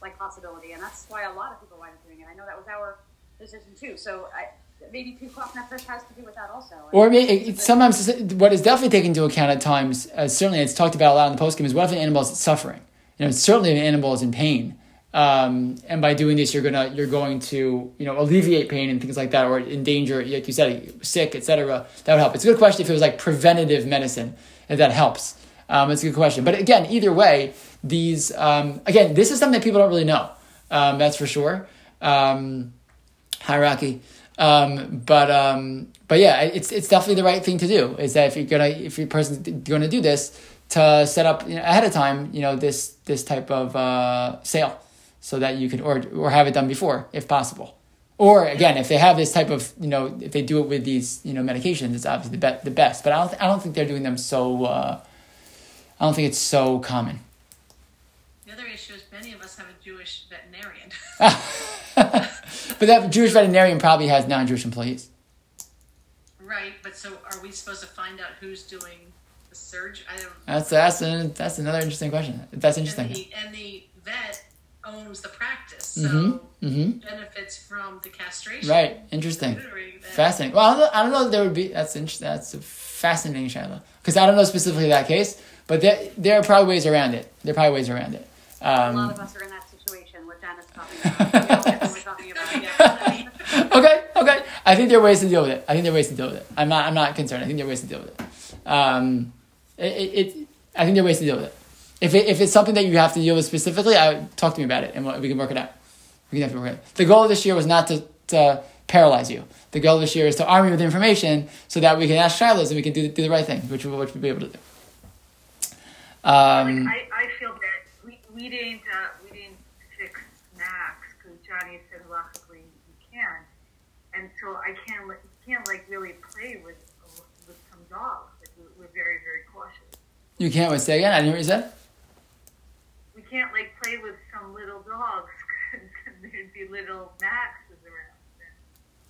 like possibility, and that's why a lot of people wind up doing it. I know that was our decision too. So I, maybe Pikuach Nefesh has to do with that also. Or may, it, it- sometimes what is definitely taken into account at times, uh, certainly it's talked about a lot in the poskim, is what if an animal is suffering? You know, certainly if an animal is in pain, um, and by doing this, you're gonna you're going to you know alleviate pain and things like that, or in danger, like you said, sick, etc. That would help. It's a good question if it was like preventative medicine, if that helps. Um, it's a good question. But again, either way, these um, again, this is something that people don't really know. Um, that's for sure. Um, hierarchy. Um, but but yeah, it's it's definitely the right thing to do. Is that if you're gonna if your person's going to do this to set up you know, ahead of time, you know this this type of uh, sale, so that you can or or have it done before if possible. Or again, if they have this type of you know if they do it with these you know medications, it's obviously the, be- the best. But I don't th- I don't think they're doing them so. Uh, I don't think it's so common. The other issue is many of us have a Jewish veterinarian. but that Jewish veterinarian probably has non-Jewish employees. right, but so are we supposed to find out who's doing the surgery? I don't. That's that's that's another interesting question. That's interesting. And the, and the vet owns the practice, so Mhm, mhm. benefits from the castration. Right, interesting. Fascinating. Well, I don't, know, I don't know if there would be. That's interesting. That's a fascinating, shaila. Because I don't know specifically that case, but there there are probably ways around it. There are probably ways around it. a lot Um, of us are in that situation. What Janice talking about. We all get what we're talking about. Yeah. okay, okay. I think there are ways to deal with it. I think there are ways to deal with it. I'm not. I'm not concerned. I think there are ways to deal with it. Um, it, it, it I think there are ways to deal with it. If it, if it's something that you have to deal with specifically, I talk to me about it and we can work it out. We can definitely work it out. The goal of this year was not to, to paralyze you. The goal of this year is to arm you with information so that we can ask shailas and we can do, do the right thing, which we which we'll be able to do. Um, I, I feel that we, we didn't uh, we didn't fix Max because Johnny said logically you can, and so I can't you can't like really play with with some dogs. Like we're, we're very very cautious. you can't wait. Say again. I didn't hear what you said. Can't like play with some little dogs because there'd be little Maxes around.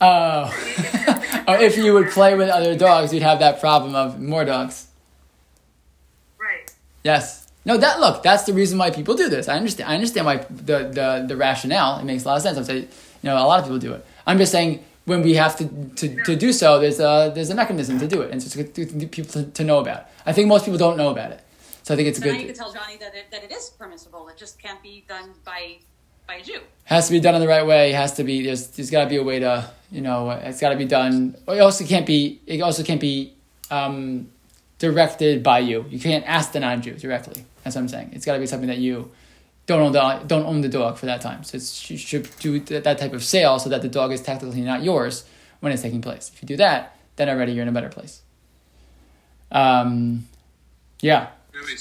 Oh. oh, if you would play with other dogs, you'd have that problem of more dogs. Right. Yes. No, that look, that's the reason why people do this. I understand. I understand why the the, the rationale. It makes a lot of sense. I'm saying, you know, a lot of people do it. I'm just saying when we have to, to, to do so, there's a there's a mechanism to do it, and so it's good to people to, to know about. It. I think most people don't know about it, so I think it's So now you good. can tell Johnny that it, that it is permissible. It just can't be done by by a Jew. has to be done in the right way. It has to be there's there's got to be a way to you know it's got to be done. It also can't be it also can't be um, directed by you. You can't ask the non-Jew directly. That's what I'm saying. It's got to be something that you don't own the don't own the dog for that time. So it's, you should do that that type of sale so that the dog is technically not yours when it's taking place. If you do that, then already you're in a better place. Um, yeah. Rabbi,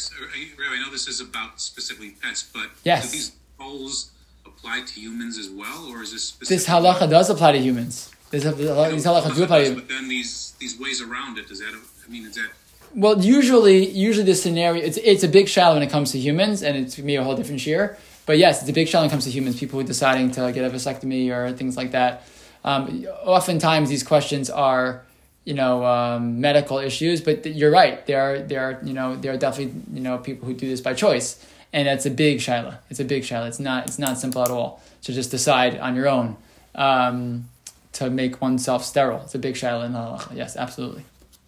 Rabbi, I know this is about specifically pets, but Yes. do these goals apply to humans as well, or is this specific? This halacha does apply to humans. This, these halacha do apply to humans. But then these these ways around it, does that? I mean, is that? Well, usually, usually the scenario it's it's a big shout when it comes to humans, and it's me a whole different shear. But yes, it's a big shout when it comes to humans. People deciding to get a vasectomy or things like that. Um, oftentimes, these questions are, you know um, medical issues. But th- you're right. There are there are you know there are definitely you know people who do this by choice, and it's a big shaila. It's a big shaila. It's not it's not simple at all to just decide on your own um, to make oneself sterile. It's a big shaila in halacha. Yes, absolutely,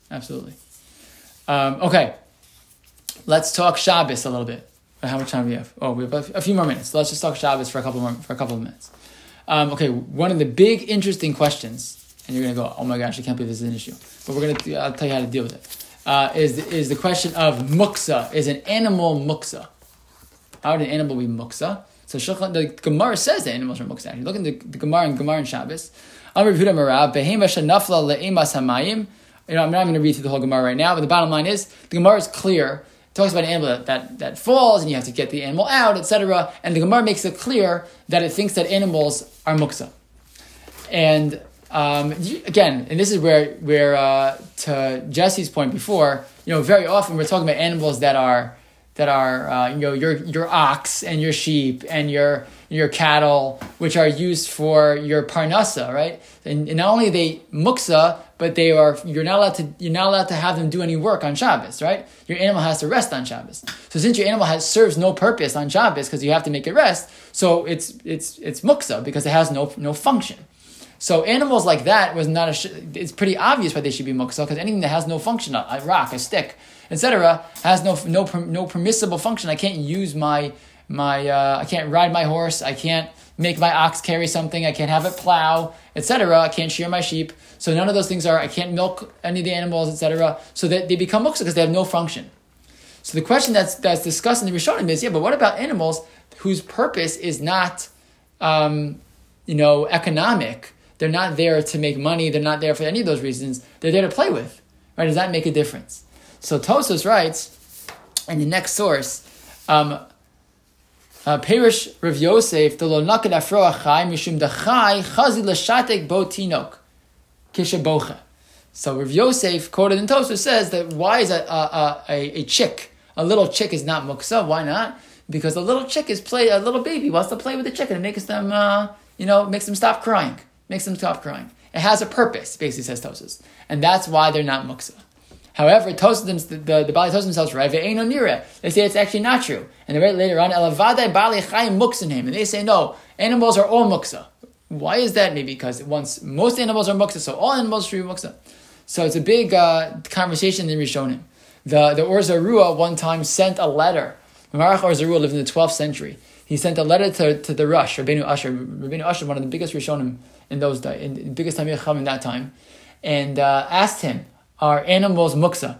absolutely. Um, okay, let's talk Shabbos a little bit. How much time do we have? Oh, we have a, a few more minutes. Let's just talk Shabbos for a couple more for a couple of minutes. Um, okay, one of the big interesting questions, and you're gonna go, oh my gosh, I can't believe this is an issue, but we're gonna I'll tell you how to deal with it. Uh, is is the question of muksa? Is an animal muksa? How would an animal be muksa? So Shulchan, the Gemara says that animals are muksa. Actually, look at the, the Gemara and Gemara and Shabbos. Hamayim. You know, I'm not going to read through the whole Gemara right now, but the bottom line is the Gemara is clear. It talks about an animal that, that, that falls and you have to get the animal out, etc. And the Gemara makes it clear that it thinks that animals are muksa. And um, again, and this is where, where uh, to Jesse's point before, you know, very often we're talking about animals that are that are uh, you know your your ox and your sheep and your your cattle, which are used for your parnasa, right? And, and not only they muksa, but they are you're not allowed to you're not allowed to have them do any work on Shabbos, right? Your animal has to rest on Shabbos. So since your animal has serves no purpose on Shabbos because you have to make it rest, so it's it's it's muksa because it has no no function. So animals like that was not a. It's pretty obvious why they should be muksa because anything that has no function, a rock, a stick, etc., has no no no permissible function. I can't use my my uh, I can't ride my horse. I can't make my ox carry something. I can't have it plow, etc. I can't shear my sheep. So none of those things are. I can't milk any of the animals, etc. So that they become muksa because they have no function. So the question that's that's discussed in the Rishonim is, yeah, but what about animals whose purpose is not, um, you know, economic? They're not there to make money. They're not there for any of those reasons. They're there to play with. Right? Does that make a difference? So Tosos writes in the next source, um, uh, Perish Rav Yosef, the lo naked mishum dachai, chazi l'shatek bo tinok, kishabocha. So Rav Yosef, quoted in Tosos, says that why is a, a, a, a chick, a little chick is not muksa? Why not? Because a little chick is play, a little baby wants to play with the chicken and makes them, uh, you know, makes them stop crying makes them stop crying. It has a purpose, basically says Tosus, and that's why they're not muksa. However, Tosus, the, the, the Bali Tosus themselves, right? They say it's actually not true. And they write later on, Elavadai Bali Chayim Muksanim. And they say, no, animals are all muksa. Why is that? Maybe because once most animals are muksa, so all animals should be muksa. So it's a big uh, conversation in Rishonim. The, the Or Zarua one time sent a letter. Marach Or Zarua lived in the 12th century. He sent a letter to, to the Rosh, Rabbeinu Asher. Rabbeinu Asher, one of the biggest Rishonim in those days, in the biggest Chacham in that time, and uh, asked him, "Are animals muksa?"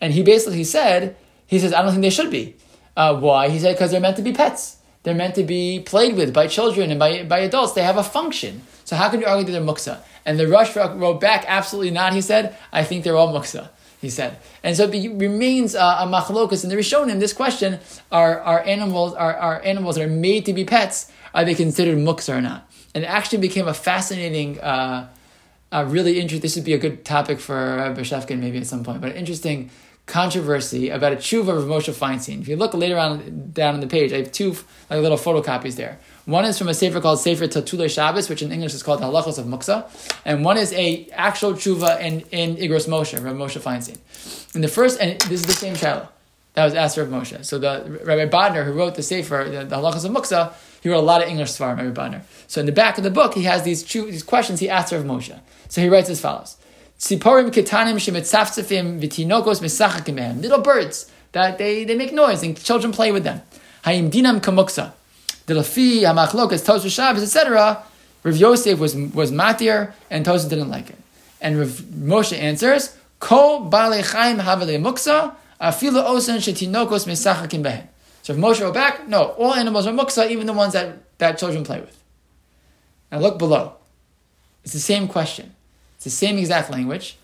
And he basically said, "He says I don't think they should be. Uh, why?" He said, "Because they're meant to be pets. They're meant to be played with by children and by by adults. They have a function. So how can you argue that they're muksa?" And the Rosh wrote back, "Absolutely not." He said, "I think they're all muksa." He said, and so it remains uh, a machlokus in the Rishonim. This question: Are are animals are, are animals that are made to be pets? Are they considered muksa or not? And it actually became a fascinating, uh, uh, really interesting. This would be a good topic for uh, Beshefkin maybe at some point, but an interesting controversy about a tshuva of Moshe Feinstein. If you look later on down on the page, I have two like little photocopies there. One is from a sefer called Sefer Tiltulei Shabbos, which in English is called Halachos of Muksa, and one is a actual tshuva in, in Igros Moshe, Rabbi Moshe Feinstein. And the first, and this is the same shadow that was asked of Moshe. So the Rabbi Bodner, who wrote the sefer, the, the Halachos of Muksa, he wrote a lot of English svarim, Rabbi Bodner. So in the back of the book, he has these, two, these questions he asked of Moshe. So he writes as follows. Little birds that they, they make noise and children play with them. Hayim dinam kamuksa. Dilafi hamachlokas tosu Shabbos etc. Rav Yosef was was matir and Tosa didn't like it. And Rav Moshe answers, Ko bale chaim havale muksa afilu osen shetinokos misachakim behen. So if Moshe wrote back, no, all animals are muksa, even the ones that, that children play with. Now look below. It's the same question. It's the same exact language,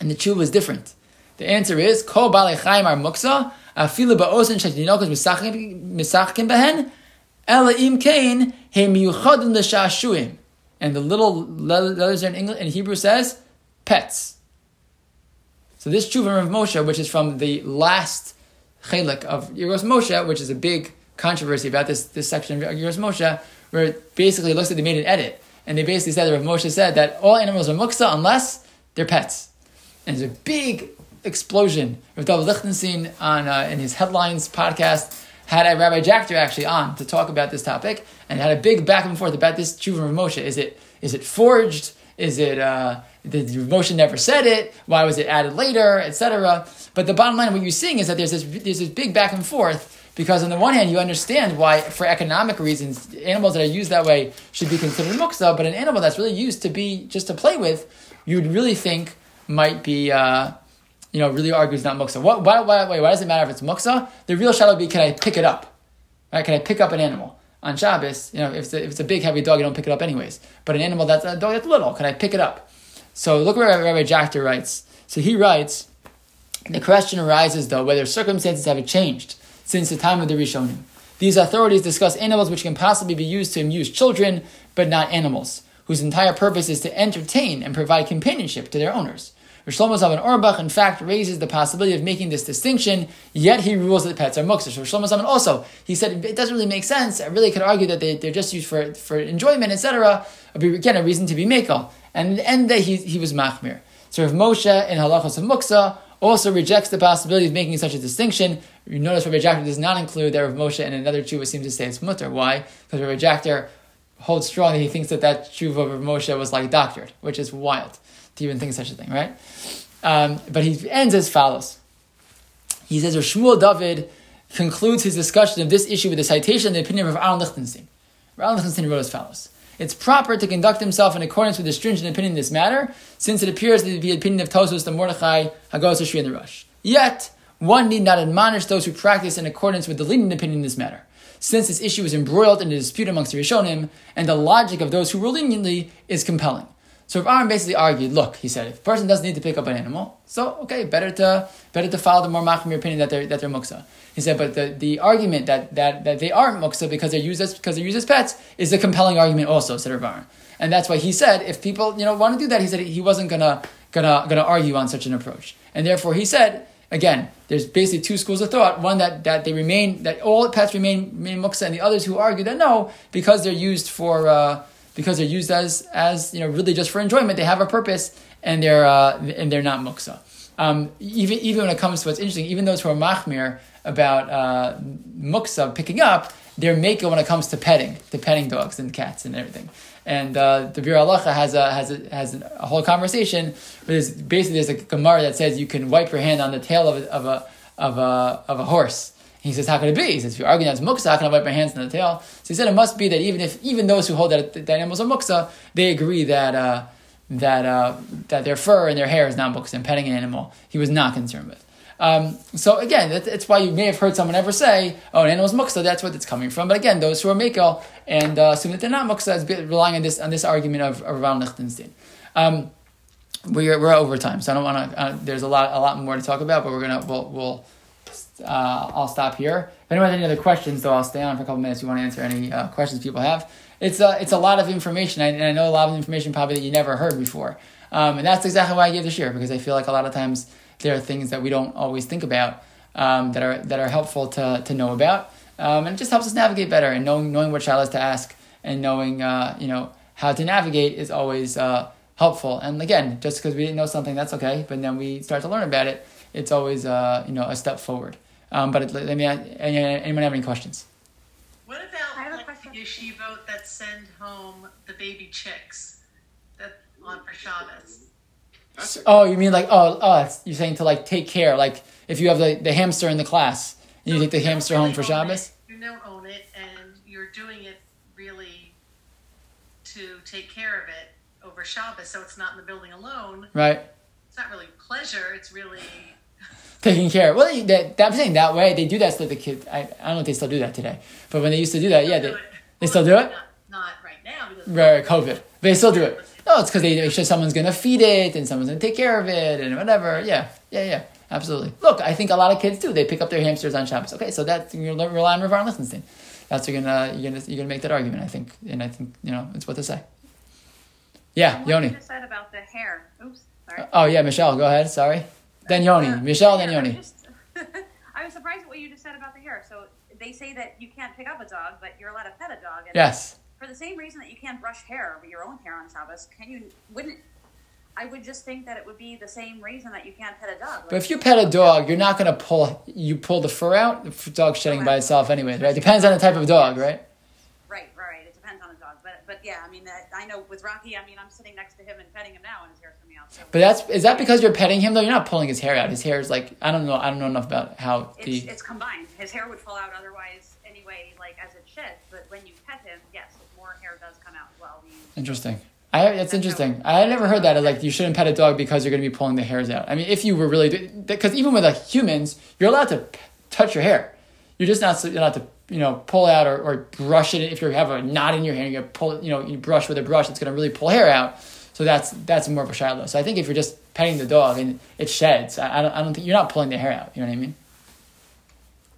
and the tshuva is different. The answer is Kol Balei Chaim Ar Muksa Afilu Ba'osin Shetinokos Misachkim Behen Ela Im Kain He Miyuchadim L'Shashuim and the little letters in English in Hebrew says pets. So this tshuva of Moshe, which is from the last chelik of Igros Moshe, which is a big controversy about this, this section of Igros Moshe, where it basically looks like they made an edit. And they basically said that Rav Moshe said that all animals are muksa unless they're pets. and there's a big explosion. Rav David Lichtenstein on uh, in his headlines podcast had a Rabbi Jachter actually on to talk about this topic and had a big back and forth about this tshuva of Moshe. Is it is it forged? Is it uh, did Moshe never said it? Why was it added later, etc. But the bottom line, what you're seeing is that there's this there's this big back and forth because on the one hand you understand why for economic reasons animals that are used that way should be considered muksa, but an animal that's really used to be just to play with, you would really think might be. Uh, you know, really argues not muksa. What, why, why, why, why does it matter if it's muksa? The real shadow would be, can I pick it up? Right? Can I pick up an animal? On Shabbos, you know, if it's, a, if it's a big, heavy dog, you don't pick it up anyways. But an animal that's a dog that's little, can I pick it up? So look where Rabbi Jachter writes. So he writes, the question arises, though, whether circumstances have changed since the time of the Rishonim. These authorities discuss animals which can possibly be used to amuse children, but not animals, whose entire purpose is to entertain and provide companionship to their owners. Shlomo Zalman Auerbach, in fact, raises the possibility of making this distinction, yet he rules that pets are muksa. So Shlomo Zalman also, he said it doesn't really make sense. I really could argue that they, they're just used for, for enjoyment, etc. Again, a reason to be mekel. And in the end he, he was machmir. So if Moshe in halachos of muksa also rejects the possibility of making such a distinction, you notice Rabbi Jachter does not include that Rav Moshe and another tshuva seems to say it's mutter. Why? Because Rabbi Jachter holds strong that he thinks that that tshuva of Rav Moshe was like doctored, which is wild to even think such a thing, right? Um, but he ends as follows. He says, Shmuel David concludes his discussion of this issue with a citation of the opinion of Aaron Lichtenstein. Aaron Lichtenstein wrote as follows. It's proper to conduct himself in accordance with the stringent opinion in this matter, since it appears that the opinion of Tosus, the Mordechai, Hagos, Shri, and the. Yet, one need not admonish those who practice in accordance with the leading opinion in this matter, since this issue is embroiled in a dispute amongst the Rishonim, and the logic of those who rule leniently is compelling. So Rav Aaron basically argued, look, he said, if a person doesn't need to pick up an animal, so okay, better to better to follow the more machmir opinion that they're that they're muksa. He said, but the, the argument that, that, that they aren't muksa because they're used as because they're used as pets is a compelling argument also, said Rav Aaron. And that's why he said, if people you know want to do that, he said he wasn't gonna gonna gonna argue on such an approach. And therefore he said, again, there's basically two schools of thought. One that, that they remain that all pets remain, remain muksa, and the others who argue that no, because they're used for uh, because they're used as as you know really just for enjoyment. They have a purpose and they're uh, and they're not muksa. Um, even even when it comes to what's interesting, even those who are machmir about uh, muksa picking up, they're maker when it comes to petting, to petting dogs and cats and everything. And uh, the Biur Halacha has a has a, has a whole conversation. Where there's basically there's a gemara that says you can wipe your hand on the tail of a of a of a, of a horse he says, how could it be? He says, if you're arguing that's muksa, how can I wipe my hands on the tail? So he said, it must be that even if even those who hold that, that animals are muksa, they agree that uh, that uh, that their fur and their hair is not muksa, and petting an animal he was not concerned with. Um, so again, that, that's why you may have heard someone ever say, "Oh, an animal's muksa." That's what it's coming from. But again, those who are mekel and uh, assume that they're not muksa is relying on this on this argument of, of Ron Lichtenstein. Um, we're, we're over time, so I don't want to. Uh, there's a lot a lot more to talk about, but we're gonna we'll, we'll uh, I'll stop here. If anyone has any other questions, though, I'll stay on for a couple minutes. You want to answer any uh, questions people have. It's a, it's a lot of information, and I know a lot of information probably that you never heard before. Um, and that's exactly why I gave this year, because I feel like a lot of times there are things that we don't always think about um, that are that are helpful to, to know about. Um, and it just helps us navigate better, and knowing knowing what shailas to ask and knowing uh, you know how to navigate is always uh, helpful. And again, just because we didn't know something, that's okay. But then we start to learn about it, it's always uh, you know a step forward. Um, but let me. Anyone have any questions? What about like the yeshivot that send home the baby chicks that on for Shabbos? Oh, you mean like oh oh you're saying to like take care like if you have the, the hamster in the class and you take the hamster really home for Shabbos. It. You don't own it, and you're doing it really to take care of it over Shabbos, so it's not in the building alone. Right. It's not really pleasure. It's really taking care. Well, that, I'm saying that way they do that so that the kids. I, I don't know if they still do that today, but when they used to do that, yeah, they, they still do it. Not, right now because right, COVID. They still do it. No, it's because they make sure someone's gonna feed it and someone's gonna take care of it and whatever. Yeah, yeah, yeah. Absolutely. Look, I think a lot of kids do. They pick up their hamsters on Shabbos. Okay, so that's you're relying on Rav Aaron Lichtenstein. That's you're gonna you're gonna you're gonna make that argument. I think, and I think you know it's what to say. Yeah, what Yoni. You just said about the hair. Oops. Sorry. Oh yeah, Michelle, go ahead. Sorry. Uh, Michelle, then Yoni. I was surprised at what you just said about the hair. So they say that you can't pick up a dog, but you're allowed to pet a dog. yes. For the same reason that you can't brush hair, your own hair on Shabbos, can you? Wouldn't I would just think that it would be the same reason that you can't pet a dog. But if you pet a dog, you're not gonna pull you pull the fur out. The dog's shedding by itself, anyway, right? Depends on the type of dog? Right, right, right. It depends on the dog, but yeah, I mean, that, I know with Rocky, I mean, I'm sitting next to him and petting him now, and his hair's coming out. So But that's is that because you're petting him though? You're not pulling his hair out. His hair is like I don't know. I don't know enough about how it's the. it's combined. His hair would fall out otherwise anyway, like as it sheds. But when you pet him, yes, more hair does come out. Well, you Interesting. I, that's interesting. I never heard that. Like you shouldn't pet a dog because you're going to be pulling the hairs out. I mean, if you were really because even with like humans, you're allowed to p- touch your hair. You're just not you're not to you know pull out or, or brush it. If you have a knot in your hair, you pull you know you brush with a brush, it's going to really pull hair out. So that's that's more of a shaila. So I think if you're just petting the dog and it sheds, I, I don't I don't think you're not pulling the hair out. You know what I mean?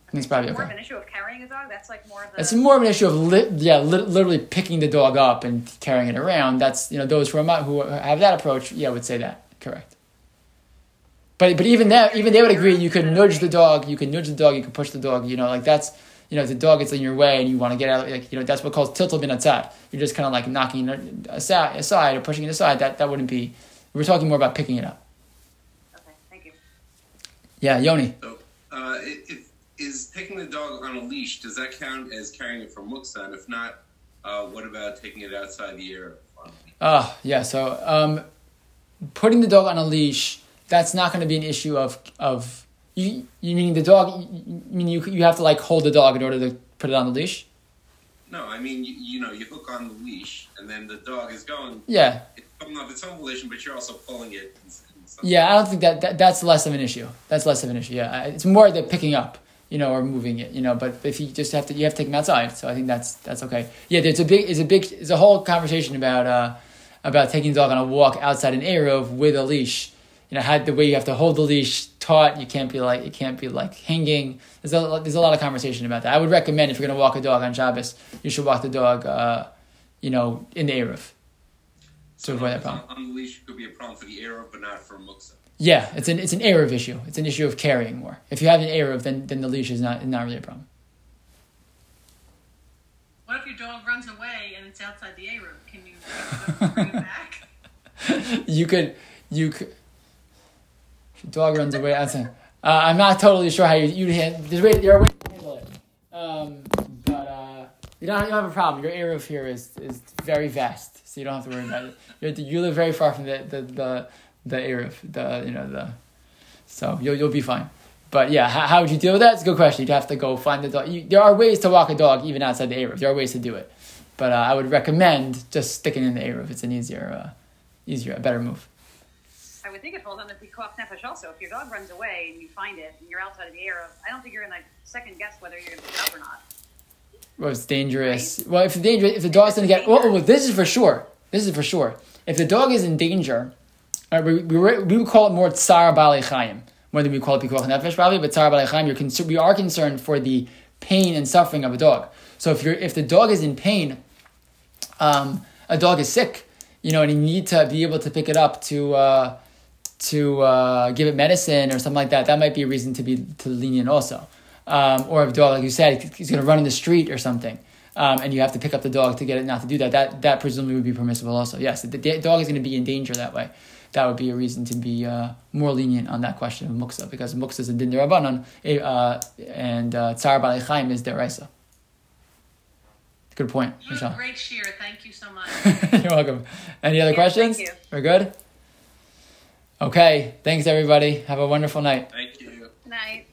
I think it's probably more of an issue of carrying a dog. That's like more of the. It's more of an issue of li- yeah, li- literally picking the dog up and carrying it around. That's you know those who are not, who have that approach, yeah, would say that correct. But but even that even they would agree you could nudge the dog, you can nudge the dog, you can push the dog. You know like that's you know if the dog is in your way and you want to get out like you know that's what calls tiltal bin atzad. You're just kind of like knocking it aside, aside or pushing it aside. That that wouldn't be. We're talking more about picking it up. Okay, thank you. Yeah, Yoni. So, uh, if, is taking the dog on a leash, does that count as carrying it from Muksa? And if not, uh, what about taking it outside the air? on a? Oh, yeah. So, um, putting the dog on a leash, that's not going to be an issue of, of you, you mean the dog, you, you mean you, you have to like hold the dog in order to put it on the leash? No, I mean, you, you know, you hook on the leash, and then the dog is going, Yeah. it's going off its own volition, but you're also pulling it. And, and. Yeah, I don't think that, that that's less of an issue. That's less of an issue. Yeah. It's more the picking up, you know, or moving it, you know, but if you just have to, you have to take them outside. So I think that's, that's okay. Yeah. There's a big, it's a big, it's a whole conversation about, uh, about taking the dog on a walk outside an Eruv with a leash. You know, how the way you have to hold the leash taut. You can't be like, you can't be like hanging. There's a, there's a lot of conversation about that. I would recommend if you're going to walk a dog on Shabbos, you should walk the dog, uh, you know, in the Eruv. So avoid that if it's on, problem. on the leash could be a problem for the Eruv, but not for Muksa. Yeah, it's an it's an Eruv issue. It's an issue of carrying more. If you have an Eruv, then then the leash is not not really a problem. What if your dog runs away and it's outside the Eruv? Can you can you bring it back? You could you could. Dog runs away. Uh, I'm not totally sure how you you handle it. Um, but uh, you don't you don't have a problem. Your area of here is is very vast, so you don't have to worry about it. You're, you live very far from the the the the Eruv, the you know the. So you'll you'll be fine. But yeah, how, how would you deal with that? It's a good question. You'd have to go find the dog. You, there are ways to walk a dog even outside the Eruv. There are ways to do it, but uh, I would recommend just sticking in the Eruv. It's an easier, uh, easier, a better move. I would think it falls under the Pikuach Nefesh also. If your dog runs away and you find it and you're outside of the air, I don't think you're going to second guess whether you're going to pick it up or not. Well, it's dangerous. Well, if the danger, if the dog's gonna get, well, well, this is for sure. This is for sure. If the dog is in danger, uh, we, we, we would call it more tsar balei chayim more than we call it pikuach nefesh probably. But tsar balei chayim, you're con- we are concerned for the pain and suffering of a dog. So if you're if the dog is in pain, um, a dog is sick, you know, and you need to be able to pick it up to uh, to uh, give it medicine or something like that. That might be a reason to be to lenient also. Um, or if a dog, like you said, he's going to run in the street or something, um, and you have to pick up the dog to get it not to do that. That that presumably would be permissible also. Yes, the dog is going to be in danger that way. That would be a reason to be uh, more lenient on that question of muksa because muksa is a din derabanan uh, and uh, tsar balei chaim is deraisa. Good point, Michelle. great shear. Thank you so much. You're welcome. Any other Yeah, questions? thank you. We're good? Okay. Thanks, everybody. Have a wonderful night. Thank you. Night.